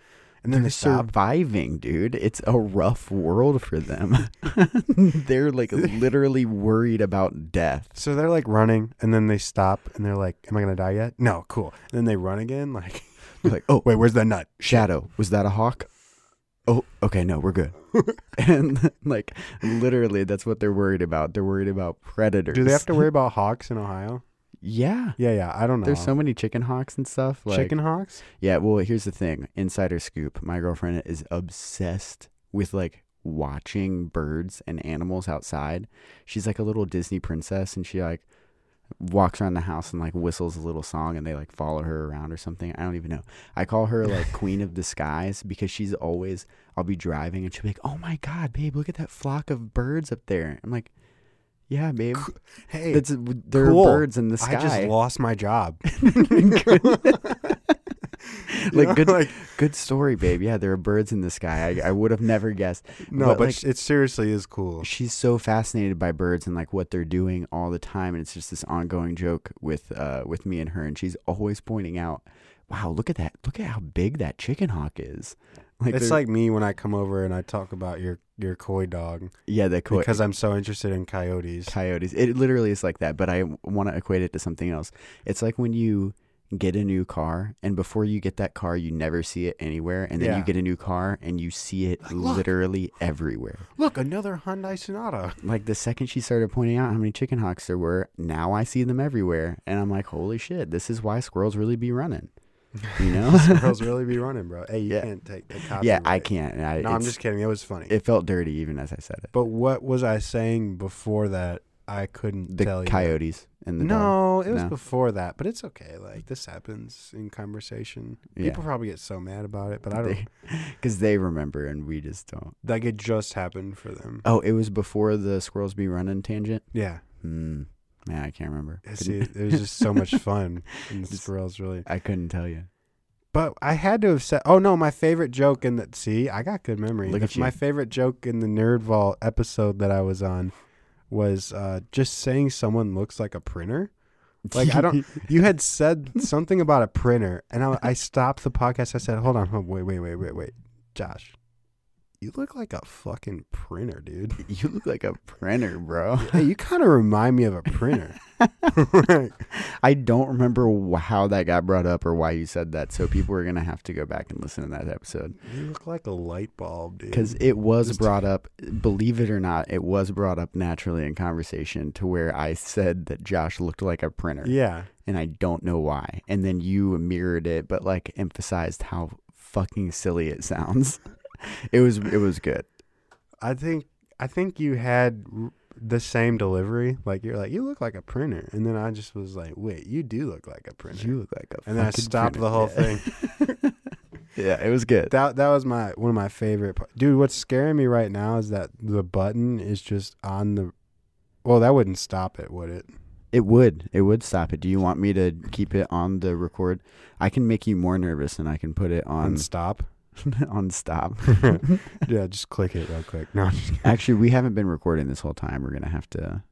and then they're they surviving, dude. It's a rough world for them. they're like literally worried about death. So they're like running, and then they stop, and they're like, "Am I gonna die yet?" No, cool. And then they run again. Like, like, oh, wait, where's that nut? Shadow, was that a hawk? Oh, okay, no, we're good. and like literally that's what they're worried about. They're worried about predators. Do they have to worry about hawks in Ohio? Yeah. Yeah, yeah. I don't know. There's so many chicken hawks and stuff. Like, chicken hawks. Yeah, well, here's the thing. Insider scoop. My girlfriend is obsessed with like watching birds and animals outside. She's like a little Disney princess and she like walks around the house and like whistles a little song and they like follow her around or something. I don't even know. I call her like queen of the skies because she's always I'll be driving and she'll be like, "Oh my god, babe, look at that flock of birds up there." I'm like, "Yeah, babe. Hey, That's there cool. are birds in the sky." I just lost my job. like know, good like- good story, babe. Yeah, there are birds in the sky. I, I would have never guessed. No, But, but, like- it seriously is cool. She's so fascinated by birds and like what they're doing all the time, and it's just this ongoing joke with uh with me and her, and she's always pointing out, "Wow, look at that! Look at how big that chicken hawk is." Like it's like me when I come over and I talk about your your coydog yeah, the co- because I'm so interested in coyotes. coyotes. It literally is like that, but I want to equate it to something else. It's like when you get a new car and before you get that car you never see it anywhere and then Yeah. you get a new car and you see it Like, look. literally everywhere. Look, another Hyundai Sonata. Like the second she started pointing out how many chicken hawks there were, now I see them everywhere and I'm like, "Holy shit, this is why squirrels really be running." You know? Squirrels really be running, bro. Hey, you Yeah. can't take the cops. yeah, I can't. I, No, I'm just kidding. It was funny. it felt dirty even as I said it. but what was I saying before that? I couldn't The tell you. coyotes and the dog. no, it was No. before that, but it's okay. Like this happens in conversation. Yeah. People probably get so mad about it, but I don't. Because they remember and we just don't. like it just happened for them. Oh, it was before the squirrels be running tangent. Yeah. Hmm. Man, I can't remember. See, it was just so much fun. And the Just- really. I couldn't tell you. But I had to have said. Oh no, my favorite joke in that. See, I got good memory. Look The- at you. My favorite joke in the Nerd Vault episode that I was on was uh, just saying someone looks like a printer. Like, I don't- You had said something about a printer, and I, I stopped the podcast. I said, "Hold on, hold, wait, wait, wait, wait, wait, Josh, you look like a fucking printer, dude. you look like a printer, bro. hey, you kind of remind me of a printer." I don't remember how that got brought up or why you said that. So people are gonna have to go back and listen to that episode you look like a light bulb, dude. because it was Just- brought up. Believe it or not, it was brought up naturally in conversation to where I said that Josh looked like a printer. yeah, and I don't know why. And then you mirrored it, but like emphasized how fucking silly it sounds. It was it was good. I think I think you had r- the same delivery. Like you're like, you look like a printer, and then I just was like, wait, you do look like a printer. You look like a and then I stopped printer. the whole Yeah. thing. yeah, it was good. That that was my one of my favorite. par- Dude, what's scaring me right now is that the button is just on the. Well, that wouldn't stop it, would it? It would. It would stop it. Do you want me to keep it on the record? I can make you more nervous and I can put it on On stop. on stop. yeah, just click it real quick. No, I'm just kidding. Actually, we haven't been recording this whole time. We're gonna have to.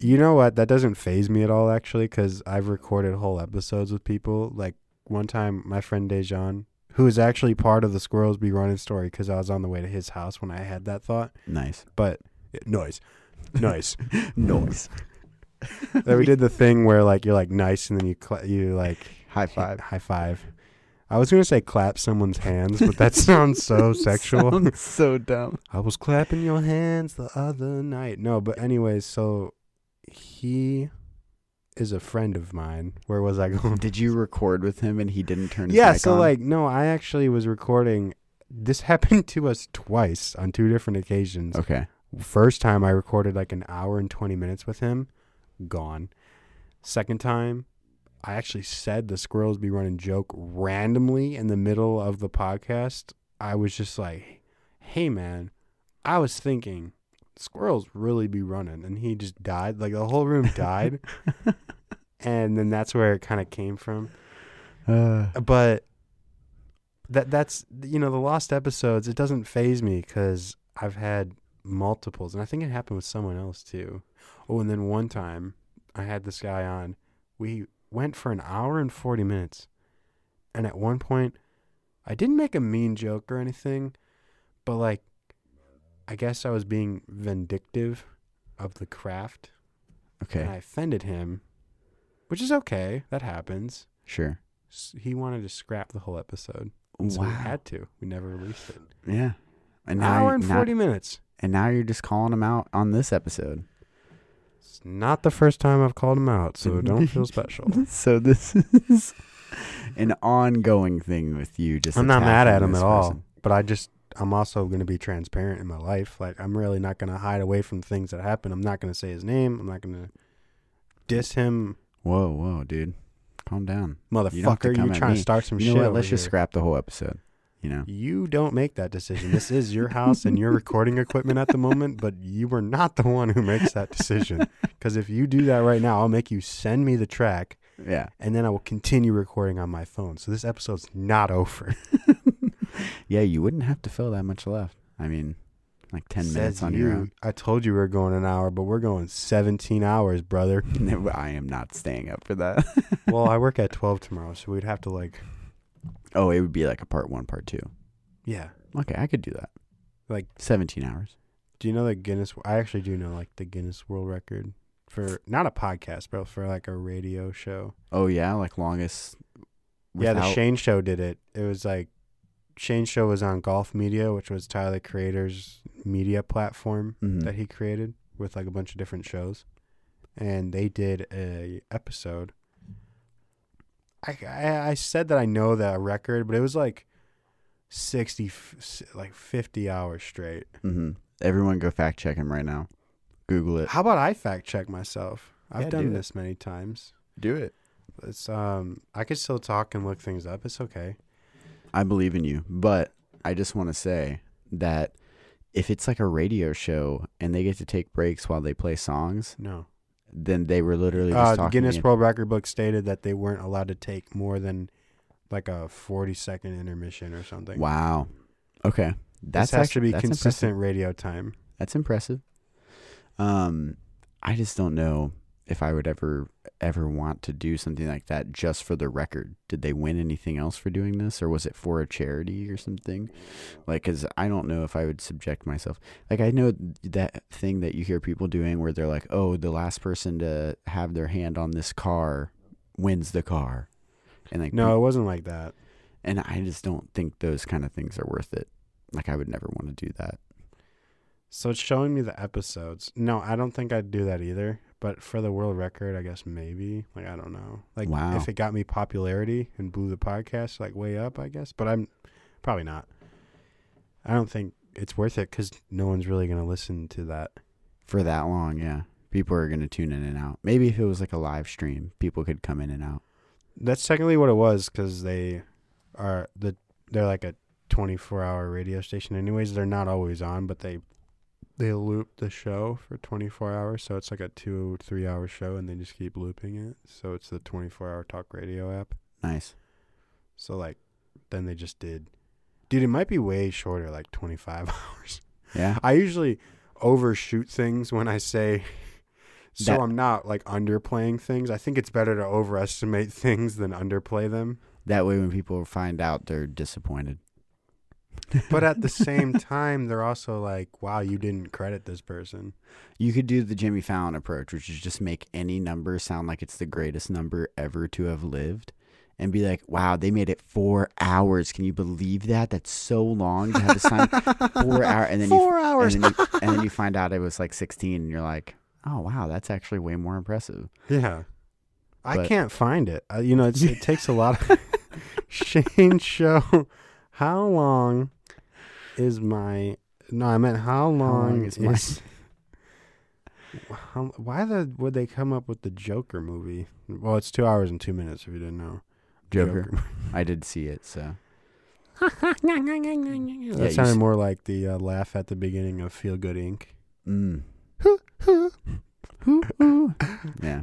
you know what? That doesn't faze me at all, actually, because I've recorded whole episodes with people. Like one time, my friend Dejan, who is actually part of the Squirrels Be Running story, because I was on the way to his house when I had that thought. Nice But eh, noise, noise. noise. then we did the thing where like you're like nice, and then you cla you like High five. high five. I was gonna say clap someone's hands, but that sounds so sexual. Sounds so dumb. I was clapping your hands the other night. No, but anyways, so he is a friend of mine. Where was I going? Did you record with him and he didn't turn his yeah, so on? like no, I actually was recording. This happened to us twice on two different occasions. okay, First time I recorded like an hour and 20 minutes with him, gone. Second time, I actually said the squirrels be running joke randomly in the middle of the podcast. I was just like, hey man, I was thinking squirrels really be running. And he just died. Like the whole room died. and then that's where it kind of came from uh, but that that's you know the lost episodes it doesn't faze me because i've had multiples and i think it happened with someone else too oh and then one time i had this guy on we went for an hour and 40 minutes and at one point i didn't make a mean joke or anything but like i guess i was being vindictive of the craft okay, and i offended him which is okay that happens sure. S- he wanted to scrap the whole episode. And So we had to. We never released it. Yeah. And An now, hour and now- 40 minutes. and now you're just calling him out on this episode. It's not the first time I've called him out, so don't feel special. so this is an ongoing thing with you. Just I'm not mad at him at all, person. but I just I'm also going to be transparent in my life. Like I'm really not going to hide away from things that happen. I'm not going to say his name. I'm not going to diss him, Whoa, whoa, dude, calm down. You don't have to motherfucker. You at trying to start some You shit? what? Let's just here. scrap the whole episode. You know. You don't make that decision. This is your house and your recording equipment at the moment, but you are not the one who makes that decision. Because if you do that right now, I'll make you send me the track Yeah. and then I will continue recording on my phone. So this episode's not over. Yeah, you wouldn't have to fill that much left. I mean, like ten minutes on you. your own. I told you we were going an hour, but we're going 17 hours, brother. I am not staying up for that. well, I work at 12 tomorrow, so we'd have to like, oh, it would be like a part one, part two. yeah. Okay, I could do that. Like- seventeen hours. Do you know the Guinness? I actually do know like the Guinness World Record for not a podcast, but for like a radio show. Oh yeah, like longest. Yeah, the without- Shane Show did it. It was like Shane Show was on Golf Media, which was Tyler the Creator's media platform Mhm. that he created with like a bunch of different shows, and they did a episode. I, I I said that I know that record, but it was like sixty, like fifty hours straight. Mhm. Everyone, go fact check him right now. Google it. How about I fact check myself? I've Yeah, done do this many times. Do it. It's um I could still talk and look things up. It's okay. I believe in you, but I just want to say that if it's like a radio show and they get to take breaks while they play songs, No. Then they were literally just Uh. Guinness in- World Record book stated that they weren't allowed to take more than like a 40 second intermission or something. Wow. Okay, that's this has actually to be consistent Impressive. radio time. That's impressive. Um, I just don't know if I would ever ever want to do something like that just for the record. Did they win anything else for doing this, or was it for a charity or something? Like, cause I don't know if I would subject myself. Like, I know that thing that you hear people doing where they're like, "Oh, the last person to have their hand on this car wins the car," and like, No, it wasn't like that. and I just don't think those kind of things are worth it. Like, I would never want to do that. So it's showing me the episodes. No, I don't think I'd do that either. But for the world record, I guess maybe. Like I don't know. Like Wow. if it got me popularity and blew the podcast like way up, I guess. But I'm probably not. I don't think it's worth it because no one's really gonna listen to that. for that long, yeah. People are going to tune in and out. Maybe if it was like a live stream, people could come in and out. That's technically what it was because they are the they're like a 24 hour radio station. Anyways, they're not always on, but they they loop the show for 24 hours, so it's like a two three hour show, and they just keep looping it. So it's the 24 hour talk radio app. Nice. So like, then they just did Dude, it might be way shorter, like 25 hours. Yeah. I usually overshoot things when I say so That- I'm not like underplaying things. I think it's better to overestimate things than underplay them. That way, when people find out, they're disappointed. But at the same time, they're also like, wow, you didn't credit this person. You could do the Jimmy Fallon approach, which is just make any number sound like it's the greatest number ever to have lived. And be like, wow, they made it four hours. Can you believe that? That's so long to have to sign four hours. And then you, Four hours. And then, you, and then you find out it was like 16, and you're like, oh, wow, that's actually way more impressive. yeah. I can't find it. Uh, you know, it's, it takes a lot of. Shane show. How long is my. No, I meant how long, long is, is my- how, why the would they come up with the Joker movie? Well, it's two hours and two minutes if you didn't know. Joker. I did see it, so. that you sounded more like the uh, laugh at the beginning of Feel Good Inc. Mm. yeah,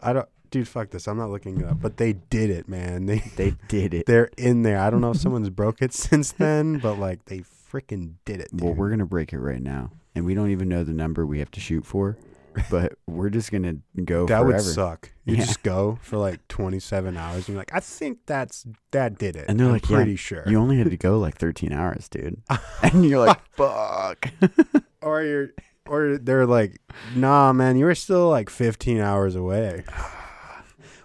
I don't, dude. Fuck this. I'm not looking it up. But they did it, man. They they did it. they're in there. I don't know if someone's broke it since then, but like they freaking did it. Well, we're gonna break it right now, and we don't even know the number we have to shoot for, but we're just gonna go that forever. would suck. You Yeah. just go for like 27 hours and you're like, I think that's that did it. And they're I'm like, yeah, pretty sure. You only had to go like 13 hours, dude, and you're like, fuck. or you're or they're like, nah, man, you were still like 15 hours away.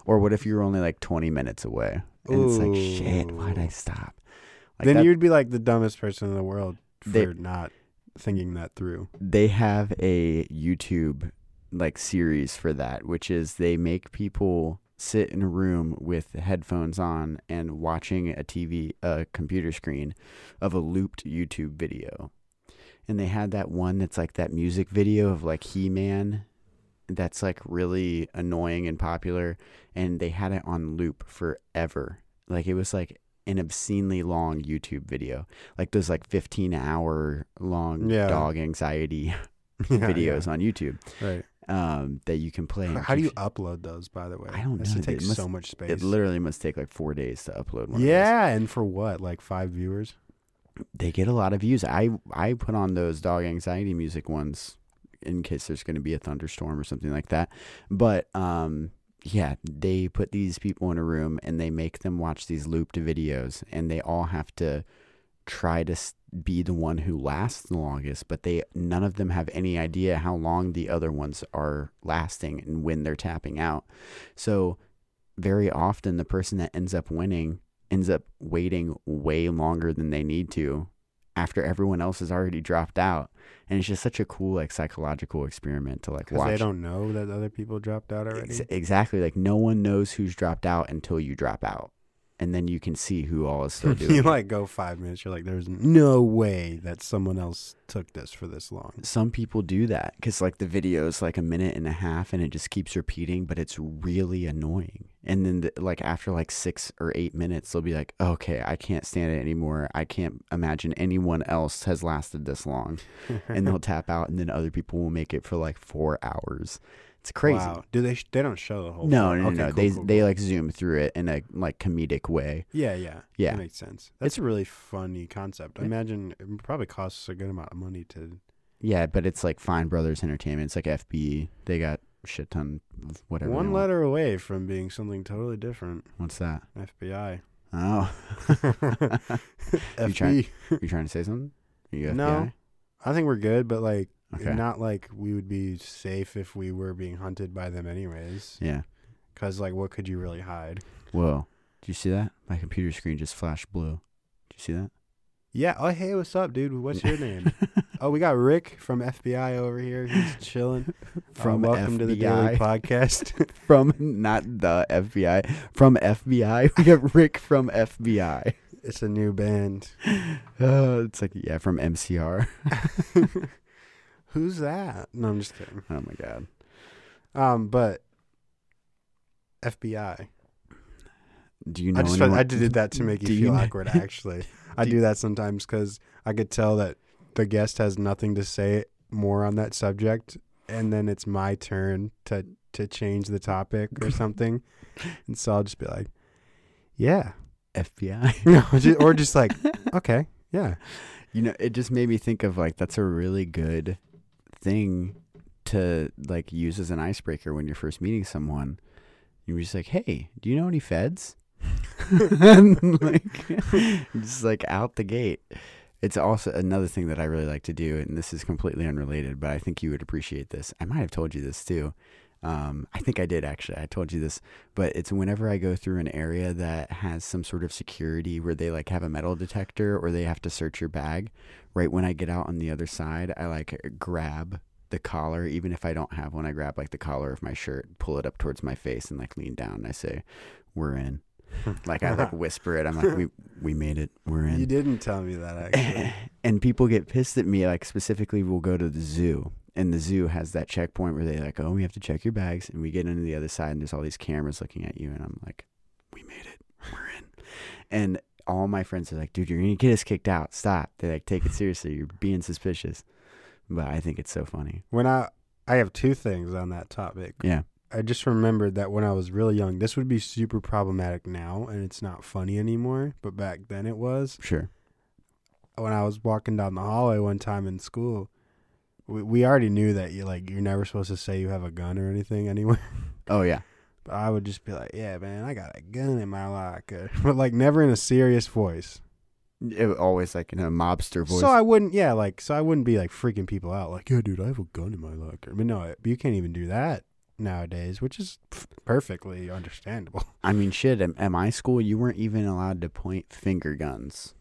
or what if you were only like 20 minutes away, and it's like, shit, why'd I stop? Like then that- you'd be like the dumbest person in the world for They- not thinking that through. they have a YouTube like series for that, which is they make people sit in a room with headphones on and watching a TV, a computer screen of a looped YouTube video. And they had that one that's like that music video of like He Man that's like really annoying and popular. And they had it on loop forever. Like it was like an obscenely long YouTube video, like those like 15 hour long Yeah. dog anxiety Yeah, videos on YouTube right. um, that you can play. How do you upload those, by the way? I don't This know. It takes so much space. It literally must take like four days to upload one. yeah, and for what? Like five viewers? they get a lot of views. I I put on those dog anxiety music ones in case there's going to be a thunderstorm or something like that. But um, yeah, they put these people in a room and they make them watch these looped videos, and they all have to try to be the one who lasts the longest. But they none of them have any idea how long the other ones are lasting and when they're tapping out. So very often the person that ends up winning ends up waiting way longer than they need to after everyone else has already dropped out. And it's just such a cool like psychological experiment to like watch they don't know that other people dropped out already. Ex- exactly like no one knows who's dropped out until you drop out and then you can see who all is still doing you it. like go five minutes. You're like, there's no way that someone else took this for this long. some people do that because like the video is like a minute and a half and it just keeps repeating but it's really annoying and then the, like after like six or eight minutes they'll be like okay i can't stand it anymore i can't imagine anyone else has lasted this long and they'll tap out and then other people will make it for like four hours it's crazy Wow. Do they? Sh- they don't show the whole. no thing. no Okay, no cool, they cool, they cool. like zoom through it in a like comedic way Yeah, yeah, Yeah. That makes sense. That's a really funny concept. I imagine it probably costs a good amount of money to. yeah but it's like fine brothers entertainment it's like fbe they got shit ton of whatever One letter away from being something totally different. what's that FBI. oh You trying- You trying to say something? Are you FBI? No. I think we're good, but like Okay. not like we would be safe if we were being hunted by them anyways. yeah. Because like, what could you really hide? Whoa. Do you see that? My computer screen just flashed blue. Do you see that? Yeah. Oh, hey, what's up, dude? What's your name? oh, we got Rick from FBI over here. He's chilling. From uh, welcome to the Daily FBI. Podcast. from not the FBI. From FBI. We got Rick from FBI. it's a new band. Uh, it's like yeah, from MCR. Who's that? No, I'm just kidding. Oh my god. Um, but FBI. Do you know I just anyone? I did that to make you Do feel know- awkward. Actually, I Do- that sometimes because I could tell that the guest has nothing to say more on that subject, and then it's my turn to to change the topic or something, and so I'll just be like, "Yeah," FBI. no, or just like, okay, yeah. You know, it just made me think of like that's a really good thing to like use as an icebreaker when you're first meeting someone. You're just like, "Hey, do you know any feds?" and like, just like out the gate. It's also another thing that I really like to do, and this is completely unrelated, but I think you would appreciate this. I might have told you this too. Um, I think I did actually. I told you this, but it's whenever I go through an area that has some sort of security where they like have a metal detector or they have to search your bag. Right when I get out on the other side, I like grab the collar, even if I don't have one. I grab like the collar of my shirt, pull it up towards my face, and like lean down. And I say, "We're in." like I like whisper it. I'm like, "We we made it. We're in." You didn't tell me that actually. and people get pissed at me. Like specifically, we'll go to the zoo, and the zoo has that checkpoint where they like, oh, we have to check your bags, and we get into the other side, and there's all these cameras looking at you, and I'm like, we made it, we're in, and all my friends are like, dude, you're gonna get us kicked out. Stop. They're like take it seriously. You're being suspicious, but I think it's so funny. when I I have two things on that topic. Yeah. I just remembered that when I was really young, this would be super problematic now, and it's not funny anymore. But back then it was. Sure. When I was walking down the hallway one time in school, we, we already knew that you like you're never supposed to say you have a gun or anything anywhere. Oh yeah. But I would just be like, "Yeah, man, I got a gun in my locker," but like never in a serious voice. It always like in a mobster voice. So I wouldn't, yeah, like so I wouldn't be like freaking people out, like, "Yeah, dude, I have a gun in my locker." But no, you can't even do that nowadays, which is perfectly understandable. I mean, shit. At, at my school, you weren't even allowed to point finger guns.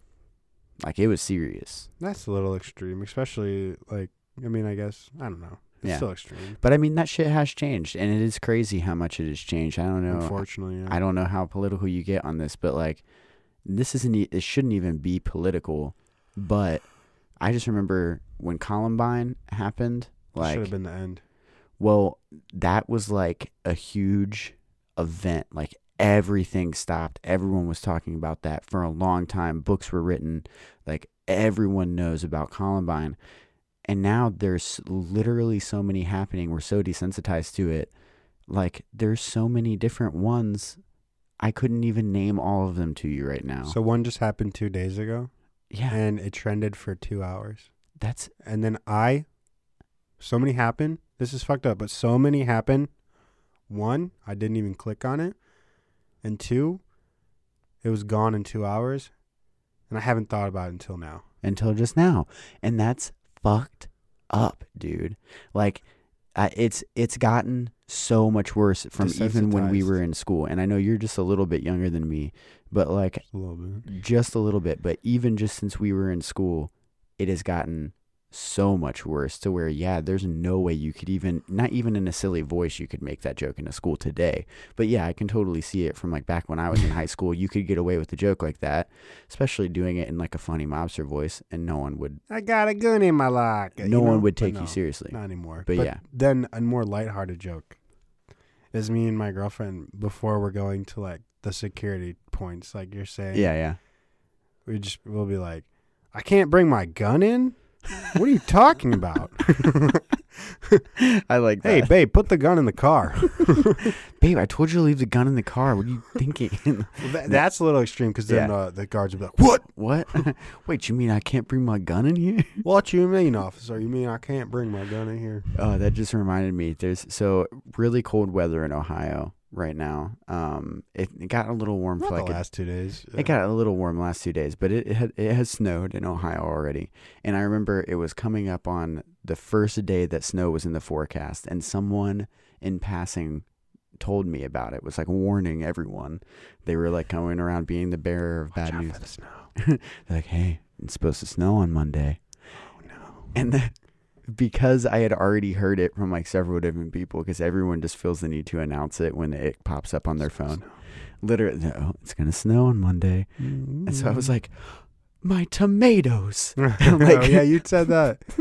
Like it was serious. That's a little extreme, especially like I mean, I guess I don't know. It's Yeah. still extreme. But I mean, that shit has changed, and it is crazy how much it has changed. I don't know. Unfortunately, yeah. I don't know how political you get on this, but like, this isn't. It shouldn't even be political. But I just remember when Columbine happened. Like, should have been the end. well, that was like a huge event. Like everything stopped. Everyone was talking about that for a long time. Books were written. Like everyone knows about Columbine. And now there's literally so many happening. We're so desensitized to it. Like there's so many different ones. I couldn't even name all of them to you right now. So one just happened two days ago, yeah, and it trended for two hours. that's And then I, so many happen. This is fucked up, but so many happen. One, I didn't even click on it, and two, it was gone in two hours, and I haven't thought about it until now. until just now, and that's fucked up, dude. Like, uh, it's it's gotten so much worse from even when we were in school. And I know you're just a little bit younger than me, but like Just a little bit. just a little bit. But even just since we were in school, it has gotten so much worse to where yeah there's no way you could even not even in a silly voice you could make that joke in a school today but yeah i can totally see it from like back when i was in high school you could get away with a joke like that especially doing it in like a funny mobster voice and no one would I got a gun in my locker. no you one would take no, you seriously Not anymore. But yeah. Then a more lighthearted joke is me and my girlfriend before we're going to like the security points, like you're saying. yeah yeah We just we'll be like, I can't bring my gun in. What are you talking about? i like hey, babe, put the gun in the car. babe i told you to leave the gun in the car what are you thinking That- that's a little extreme because then Yeah. uh, the guards will be like, "What? what wait you mean i can't bring my gun in here What you mean, officer? You mean I can't bring my gun in here?" Oh, that just reminded me. There's so really cold weather in Ohio right now. Um, it, it got a little warm Not for like the a, last two days. it got a little warm last two days, but it, it had it has snowed in Ohio already. And I remember it was coming up on the first day that snow was in the forecast, and someone in passing told me about it. Was like warning everyone. They were like going around being the bearer of Watch bad news. for the snow. They're like, hey, it's supposed to snow on Monday. Oh no. And then because I had already heard it from like several different people, because everyone just feels the need to announce it when it pops up on their phone. Literally, no, it's gonna snow on Monday, and so I was mm. like, my tomatoes, oh, Like- yeah, you said that.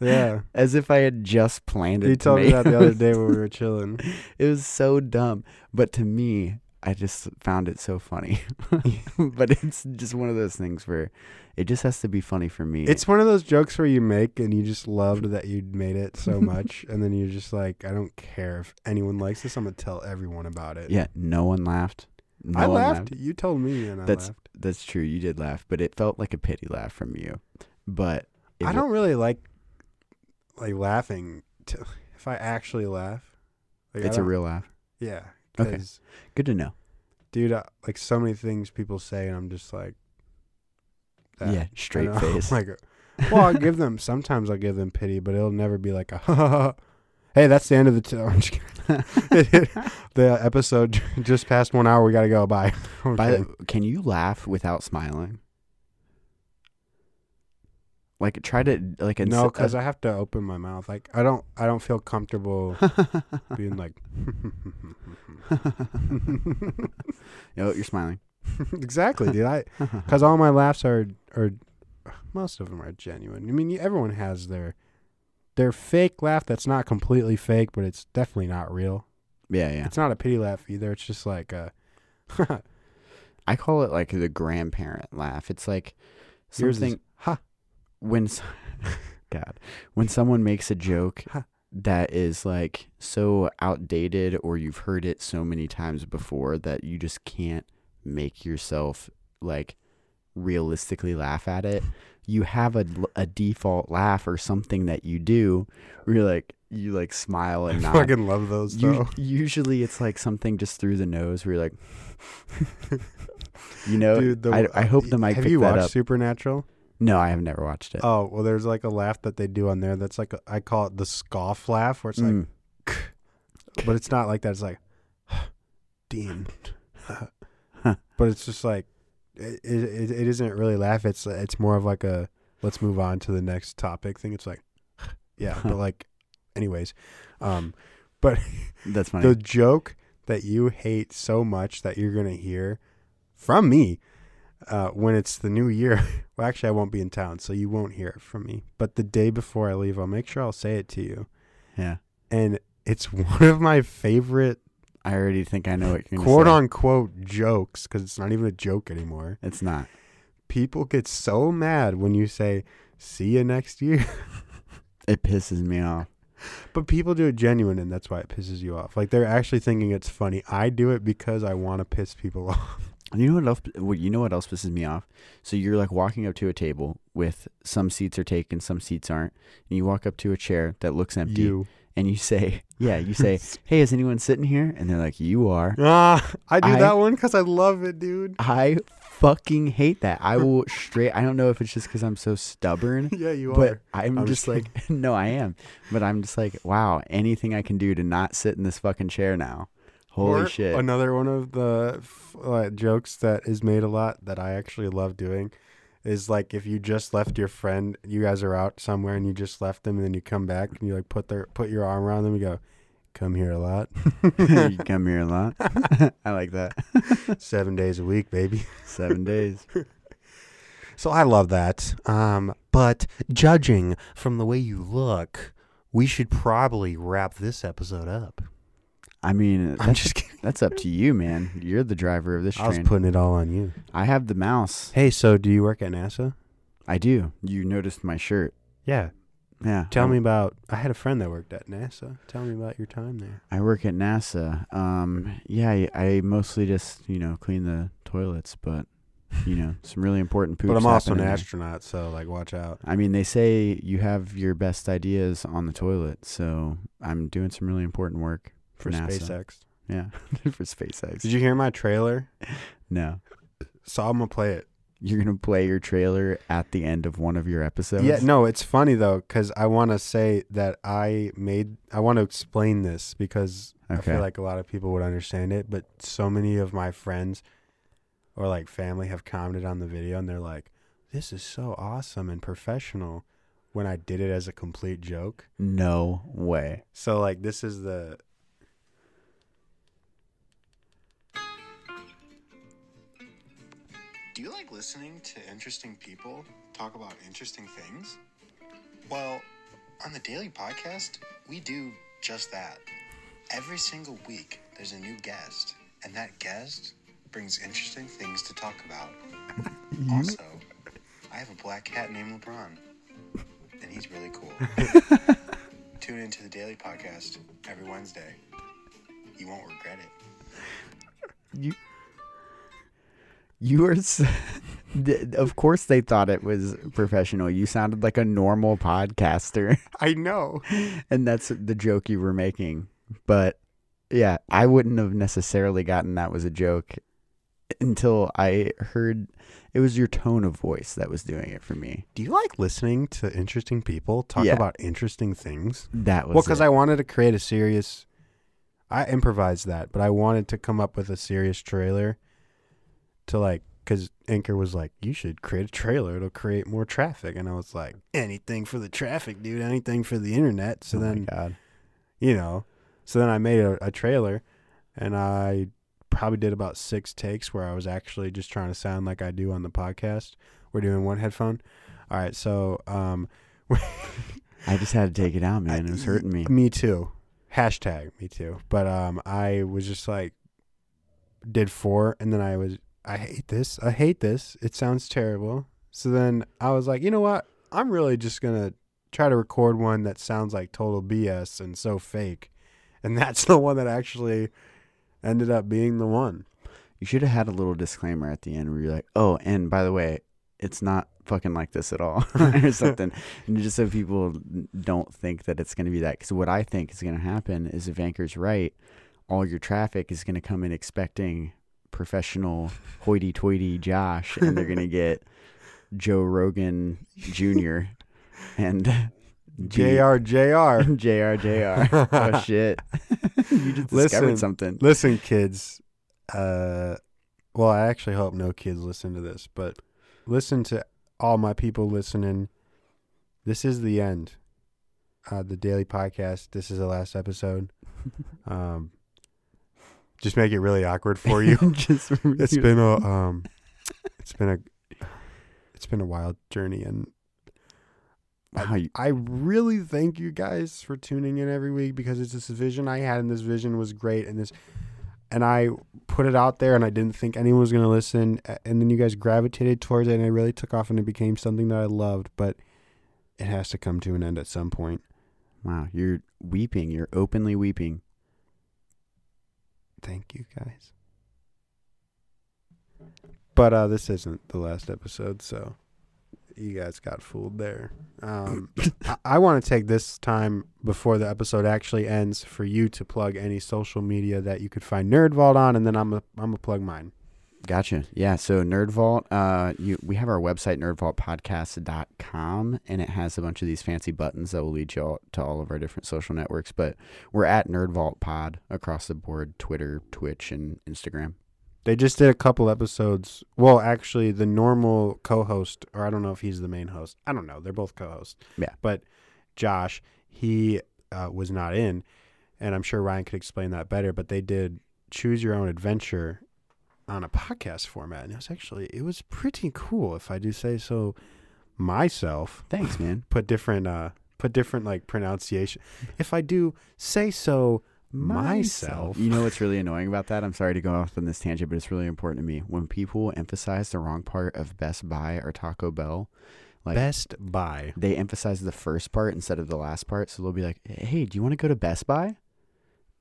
Yeah, as if I had just planted. you told me that the other day when we were chilling. It was so dumb, but to me, I just found it so funny. but it's just one of those things where it just has to be funny for me. It's one of those jokes where you make and you just loved that you made it so much, and then you're just like, I don't care if anyone likes this. I'm gonna tell everyone about it. yeah, no one laughed. No I one laughed. You told me, and I That's laughed. that's true. You did laugh, but it felt like a pity laugh from you. But I don't really like like laughing. To, if I actually laugh, like, It's a real laugh. yeah. Okay. Good to know. dude. I, like so many things people say, and I'm just like, that. yeah, straight face. like, well, I'll give them. Sometimes I'll give them pity, but it'll never be like a. hey, that's the end of the. T- I'm just the episode just passed one hour. We gotta go. Bye. I'm By the, can you laugh without smiling? Like try to like no, because uh, I have to open my mouth. Like I don't. I don't feel comfortable being like. oh, you're smiling. exactly, dude. I because all my laughs are are most of them are genuine. I mean, everyone has their their fake laugh that's not completely fake, but it's definitely not real. yeah, yeah. It's not a pity laugh either. It's just like uh, a. I call it like the grandparent laugh. It's like something. When God, when someone makes a joke that is like so outdated or you've heard it so many times before that you just can't make yourself like realistically laugh at it. You have a, a default laugh or something that you do where you're like you like smile and nod. I fucking love those You, usually it's like something just through the nose where you're like, you know, Dude, the, I, I hope the mic Have you watched up. Supernatural? No, I have never watched it. Oh well, there's like a laugh that they do on there. That's like a, I call it the scoff laugh, where it's like, Mm. but it's not like that. It's like, Dean, but it's just like, it, it it isn't really laugh. It's it's more of like a let's move on to the next topic thing. It's like, yeah, but like, anyways, um, but That's funny. the joke that you hate so much that you're gonna hear from me uh, when it's the new year. well, actually, I won't be in town, so you won't hear it from me. But the day before I leave, I'll make sure I'll say it to you, yeah, and it's one of my favorite I already think I know what you're quote say. unquote jokes because it's not even a joke anymore. It's not. People get so mad when you say "see you next year," It pisses me off. but people do it genuine, and that's why it pisses you off. Like they're actually thinking it's funny. I do it because I want to piss people off. You know what else? What you know what else pisses me off? So you're like walking up to a table with some seats are taken, some seats aren't, and you walk up to a chair that looks empty, You. and you say, "Yeah," you say, "Hey, is anyone sitting here?" And they're like, "You are." Ah, I do I- that one because I love it, dude. I fucking hate that. I will straight. I don't know if it's just because I'm so stubborn, Yeah, you but are. I'm, I'm just just like, no, I am. But I'm just like, wow, anything I can do to not sit in this fucking chair now. Holy Or shit. Another one of the f- uh, jokes that is made a lot that I actually love doing is like if you just left your friend, you guys are out somewhere and you just left them, and then you come back and you like put their put your arm around them, and go, "Come here a lot, you come here a lot. I like that. seven days a week, baby." Seven days. So I love that. Um, but judging from the way you look, we should probably wrap this episode up. I mean, I'm that's, just kidding. that's up to you, man. You're the driver of this show. I was train. putting it all on you. I have the mouse. Hey, so do you work at NASA? I do. You noticed my shirt. Yeah. Yeah. Tell I, me about. I had a friend that worked at NASA. Tell me about your time there. I work at NASA. Um, yeah, I, I mostly just you know clean the toilets, but you know some really important poops. but I'm also an astronaut, so like, watch out. I mean, they say you have your best ideas on the toilet, so I'm doing some really important work For NASA. SpaceX. Yeah, for SpaceX. Did you hear my trailer? no, So I'm gonna play it. you're gonna play your trailer at the end of one of your episodes. Yeah, no, it's funny though because I want to say that I made. I want to explain this because I feel like a lot of people would understand it, but so many of my friends or like family have commented on the video and they're like, "This is so awesome and professional." When I did it as a complete joke, No way. so like this is the. Do you like listening to interesting people talk about interesting things? Well, on the Daily Podcast, we do just that. Every single week, there's a new guest, and that guest brings interesting things to talk about. Also, I have a black cat named LeBron, and he's really cool. Tune into the Daily Podcast every Wednesday. You won't regret it. You You were, of course, they thought it was professional. You sounded like a normal podcaster, I know. and that's the joke you were making. But yeah, I wouldn't have necessarily gotten that was a joke until I heard it was your tone of voice that was doing it for me. Do you like listening to interesting people talk Yeah. about interesting things? That was Well, because. I wanted to create a serious. I improvised that, but I wanted to come up with a serious trailer. To like, because Anchor was like, "You should create a trailer; it'll create more traffic." And I was like, "Anything for the traffic, dude! Anything for the internet." So oh then, God. you know, so then I made a, a trailer, and I probably did about six takes where I was actually just trying to sound like I do on the podcast. We're doing one headphone. All right, so um, I just had to take it out, man. It was hurting me. Me too. Hashtag me too. But um, I was just like, did four, and then I was, I hate this. I hate this. It sounds terrible. So then I was like, you know what? I'm really just gonna try to record one that sounds like total BS and so fake, and that's the one that actually ended up being the one. You should have had a little disclaimer at the end where you're like, "Oh, and by the way, it's not fucking like this at all," or something, and just so people don't think that it's going to be that. Because what I think is going to happen is if Anchor's right, all your traffic is going to come in expecting professional hoity-toity Josh, and they're going to get Joe Rogan Jr. and Jr. Jr. Jr. Jr. Oh shit! you just Listen. discovered something. Listen, kids. Uh, well, I actually hope no kids listen to this, but listen to all my people listening. This is the end. Uh, the daily podcast. This is the last episode. Um, just make it really awkward for you. just it's been a um, it's been a it's been a wild journey, and wow, you- I really thank you guys for tuning in every week because it's this vision I had, and this vision was great, and this, and I put it out there, and I didn't think anyone was going to listen, and then you guys gravitated towards it, and it really took off, and it became something that I loved, but it has to come to an end at some point. Wow, you're weeping. You're openly weeping. Thank you guys. But uh, this isn't the last episode, so you guys got fooled there. Um, I, I want to take this time before the episode actually ends for you to plug any social media that you could find Nerd Vault on, and then I'm a, I'm gonna plug mine. Gotcha. Yeah. So Nerd Vault, uh, you we have our website nerdvaultpodcast.com, and it has a bunch of these fancy buttons that will lead you all, to all of our different social networks. But we're at Nerd Vault Pod across the board: Twitter, Twitch, and Instagram. They just did a couple episodes. Well, actually, the normal co-host, or I don't know if he's the main host. I don't know. They're both co-hosts. Yeah. But Josh, he uh, was not in, and I'm sure Ryan could explain that better. But they did choose your own adventure on a podcast format, and it was actually it was pretty cool, if I do say so myself. Thanks, man. Put different uh put different like pronunciation. If I do say so myself. You know what's really annoying about that? I'm sorry to go off on this tangent, but it's really important to me. When people emphasize the wrong part of Best Buy or Taco Bell, like Best Buy. they emphasize the first part instead of the last part. So they'll be like, "Hey, do you want to go to Best Buy?"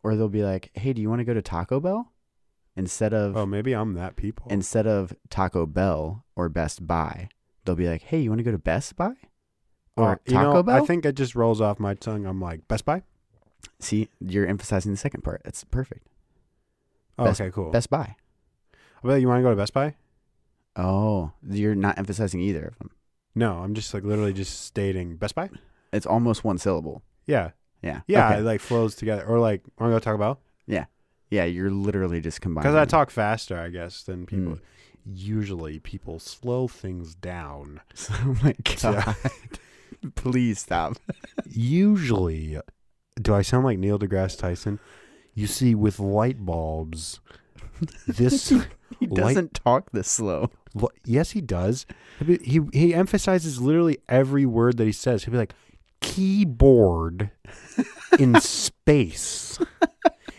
Or they'll be like, "Hey, do you want to go to Taco Bell?" Instead of Oh, maybe I'm that people. instead of Taco Bell or Best Buy, they'll be like, "Hey, you want to go to Best Buy?" Or Uh, you Taco know, Bell? I think it just rolls off my tongue. I'm like Best Buy. See, you're emphasizing the second part. That's perfect. Oh, Best- okay, cool. Best Buy. I bet you want to go to Best Buy? Oh, you're not emphasizing either of them. No, I'm just like literally just stating Best Buy. It's almost one syllable. Yeah, Yeah. yeah, Okay. it like flows together. Or like, want to go Taco Bell? Yeah, you're literally just combining. Because I talk faster, I guess, than people. Mm. Usually, people slow things down. oh my Yeah. god! Please stop. Usually, do I sound like Neil deGrasse Tyson? You see, with light bulbs, this He doesn't talk this slow. Yes, he does. He, he he emphasizes literally every word that he says. He'll be like, keyboard in space.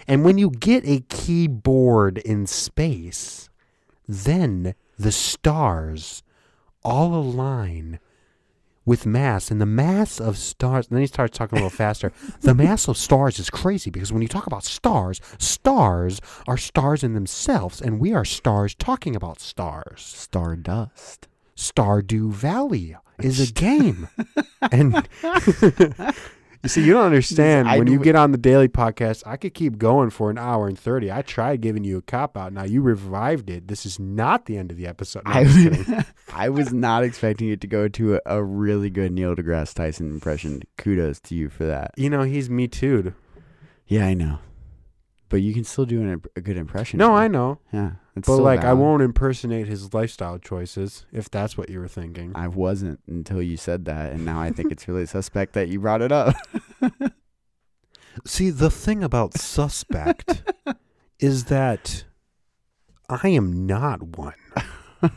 And when you get a keyboard in space, then the stars all align with mass and the mass of stars. And then he starts talking a little faster. the mass of stars is crazy because when you talk about stars, stars are stars in themselves, and we are stars talking about stars. Stardust. Stardew Valley is a game. and you see, you don't understand. When you do- get on the daily podcast, I could keep going for an hour and 30. I tried giving you a cop out. Now you revived it. This is not the end of the episode. No, I, I'm just kidding. I was not expecting it to go to a, a really good Neil deGrasse Tyson impression. Kudos to you for that. You know, he's me too. Yeah, I know. But you can still do an, a good impression. No, I know. Yeah. It's But like, I won't impersonate his lifestyle choices if that's what you were thinking. I wasn't until you said that, and now I think it's really suspect that you brought it up. See, the thing about suspect is that I am not one.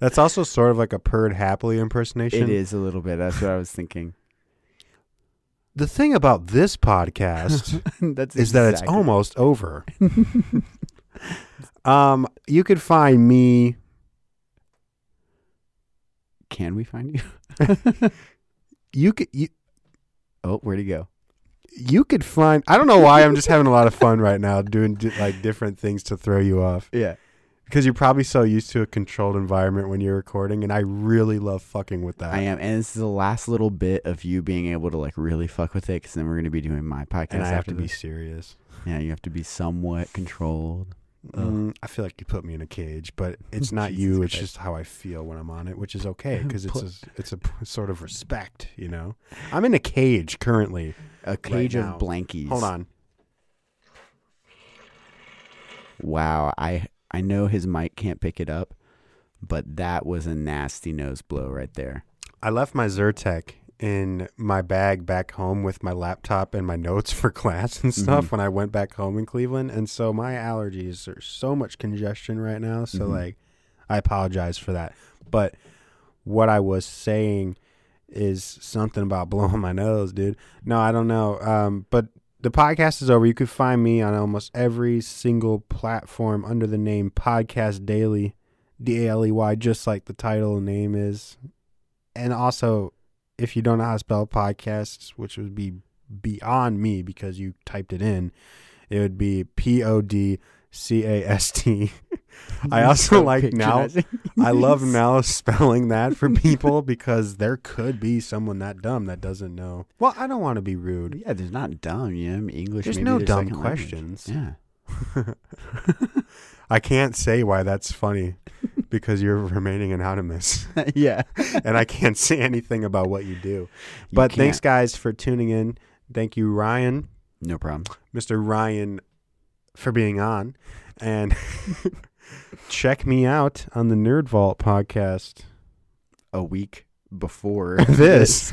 That's also sort of like a purred happily impersonation. It is a little bit. That's what I was thinking. The thing about this podcast That's is that it's almost over. Um, you could find me. Can we find you? You could you, Oh, where'd he go? you could find. I don't know why I'm just having a lot of fun right now doing like different things to throw you off Yeah. because you're probably so used to a controlled environment when you're recording, and I really love fucking with that. I am, and this is the last little bit of you being able to like really fuck with it, because then we're gonna be doing my podcast. and I have to be serious. Yeah, you have to be somewhat controlled. Mm, I feel like you put me in a cage, but it's not you. It's just how I feel when I'm on it, which is okay because it's a, it's a p- sort of respect, you know. I'm in a cage currently. A cage now. of blankies. Hold on. Wow, I I know his mic can't pick it up, but that was a nasty nose blow right there. I left my Zyrtec in my bag back home with my laptop and my notes for class and stuff Mhm. when I went back home in Cleveland, and so my allergies are so much congestion right now. So Mhm. like, I apologize for that. But what I was saying is something about blowing my nose, dude. No, I don't know. Um, but the podcast is over. You could find me on almost every single platform under the name Podcast Daily, D A L E Y, just like the title and name is. And also, if you don't know how to spell podcasts, which would be beyond me because you typed it in, it would be P O D C A S T. I also So like now. I love now spelling that for people because there could be someone that dumb that doesn't know. Well, I don't want to be rude. Yeah, there's not dumb, you know. English. There's no dumb second language. questions. Yeah. I can't say why that's funny because you're remaining anonymous yeah. and I can't say anything about what you do. You But thanks, can't- guys, for tuning in. Thank you, Ryan, No problem. Mr. Ryan, for being on. And check me out on the Nerd Vault podcast. A week before This.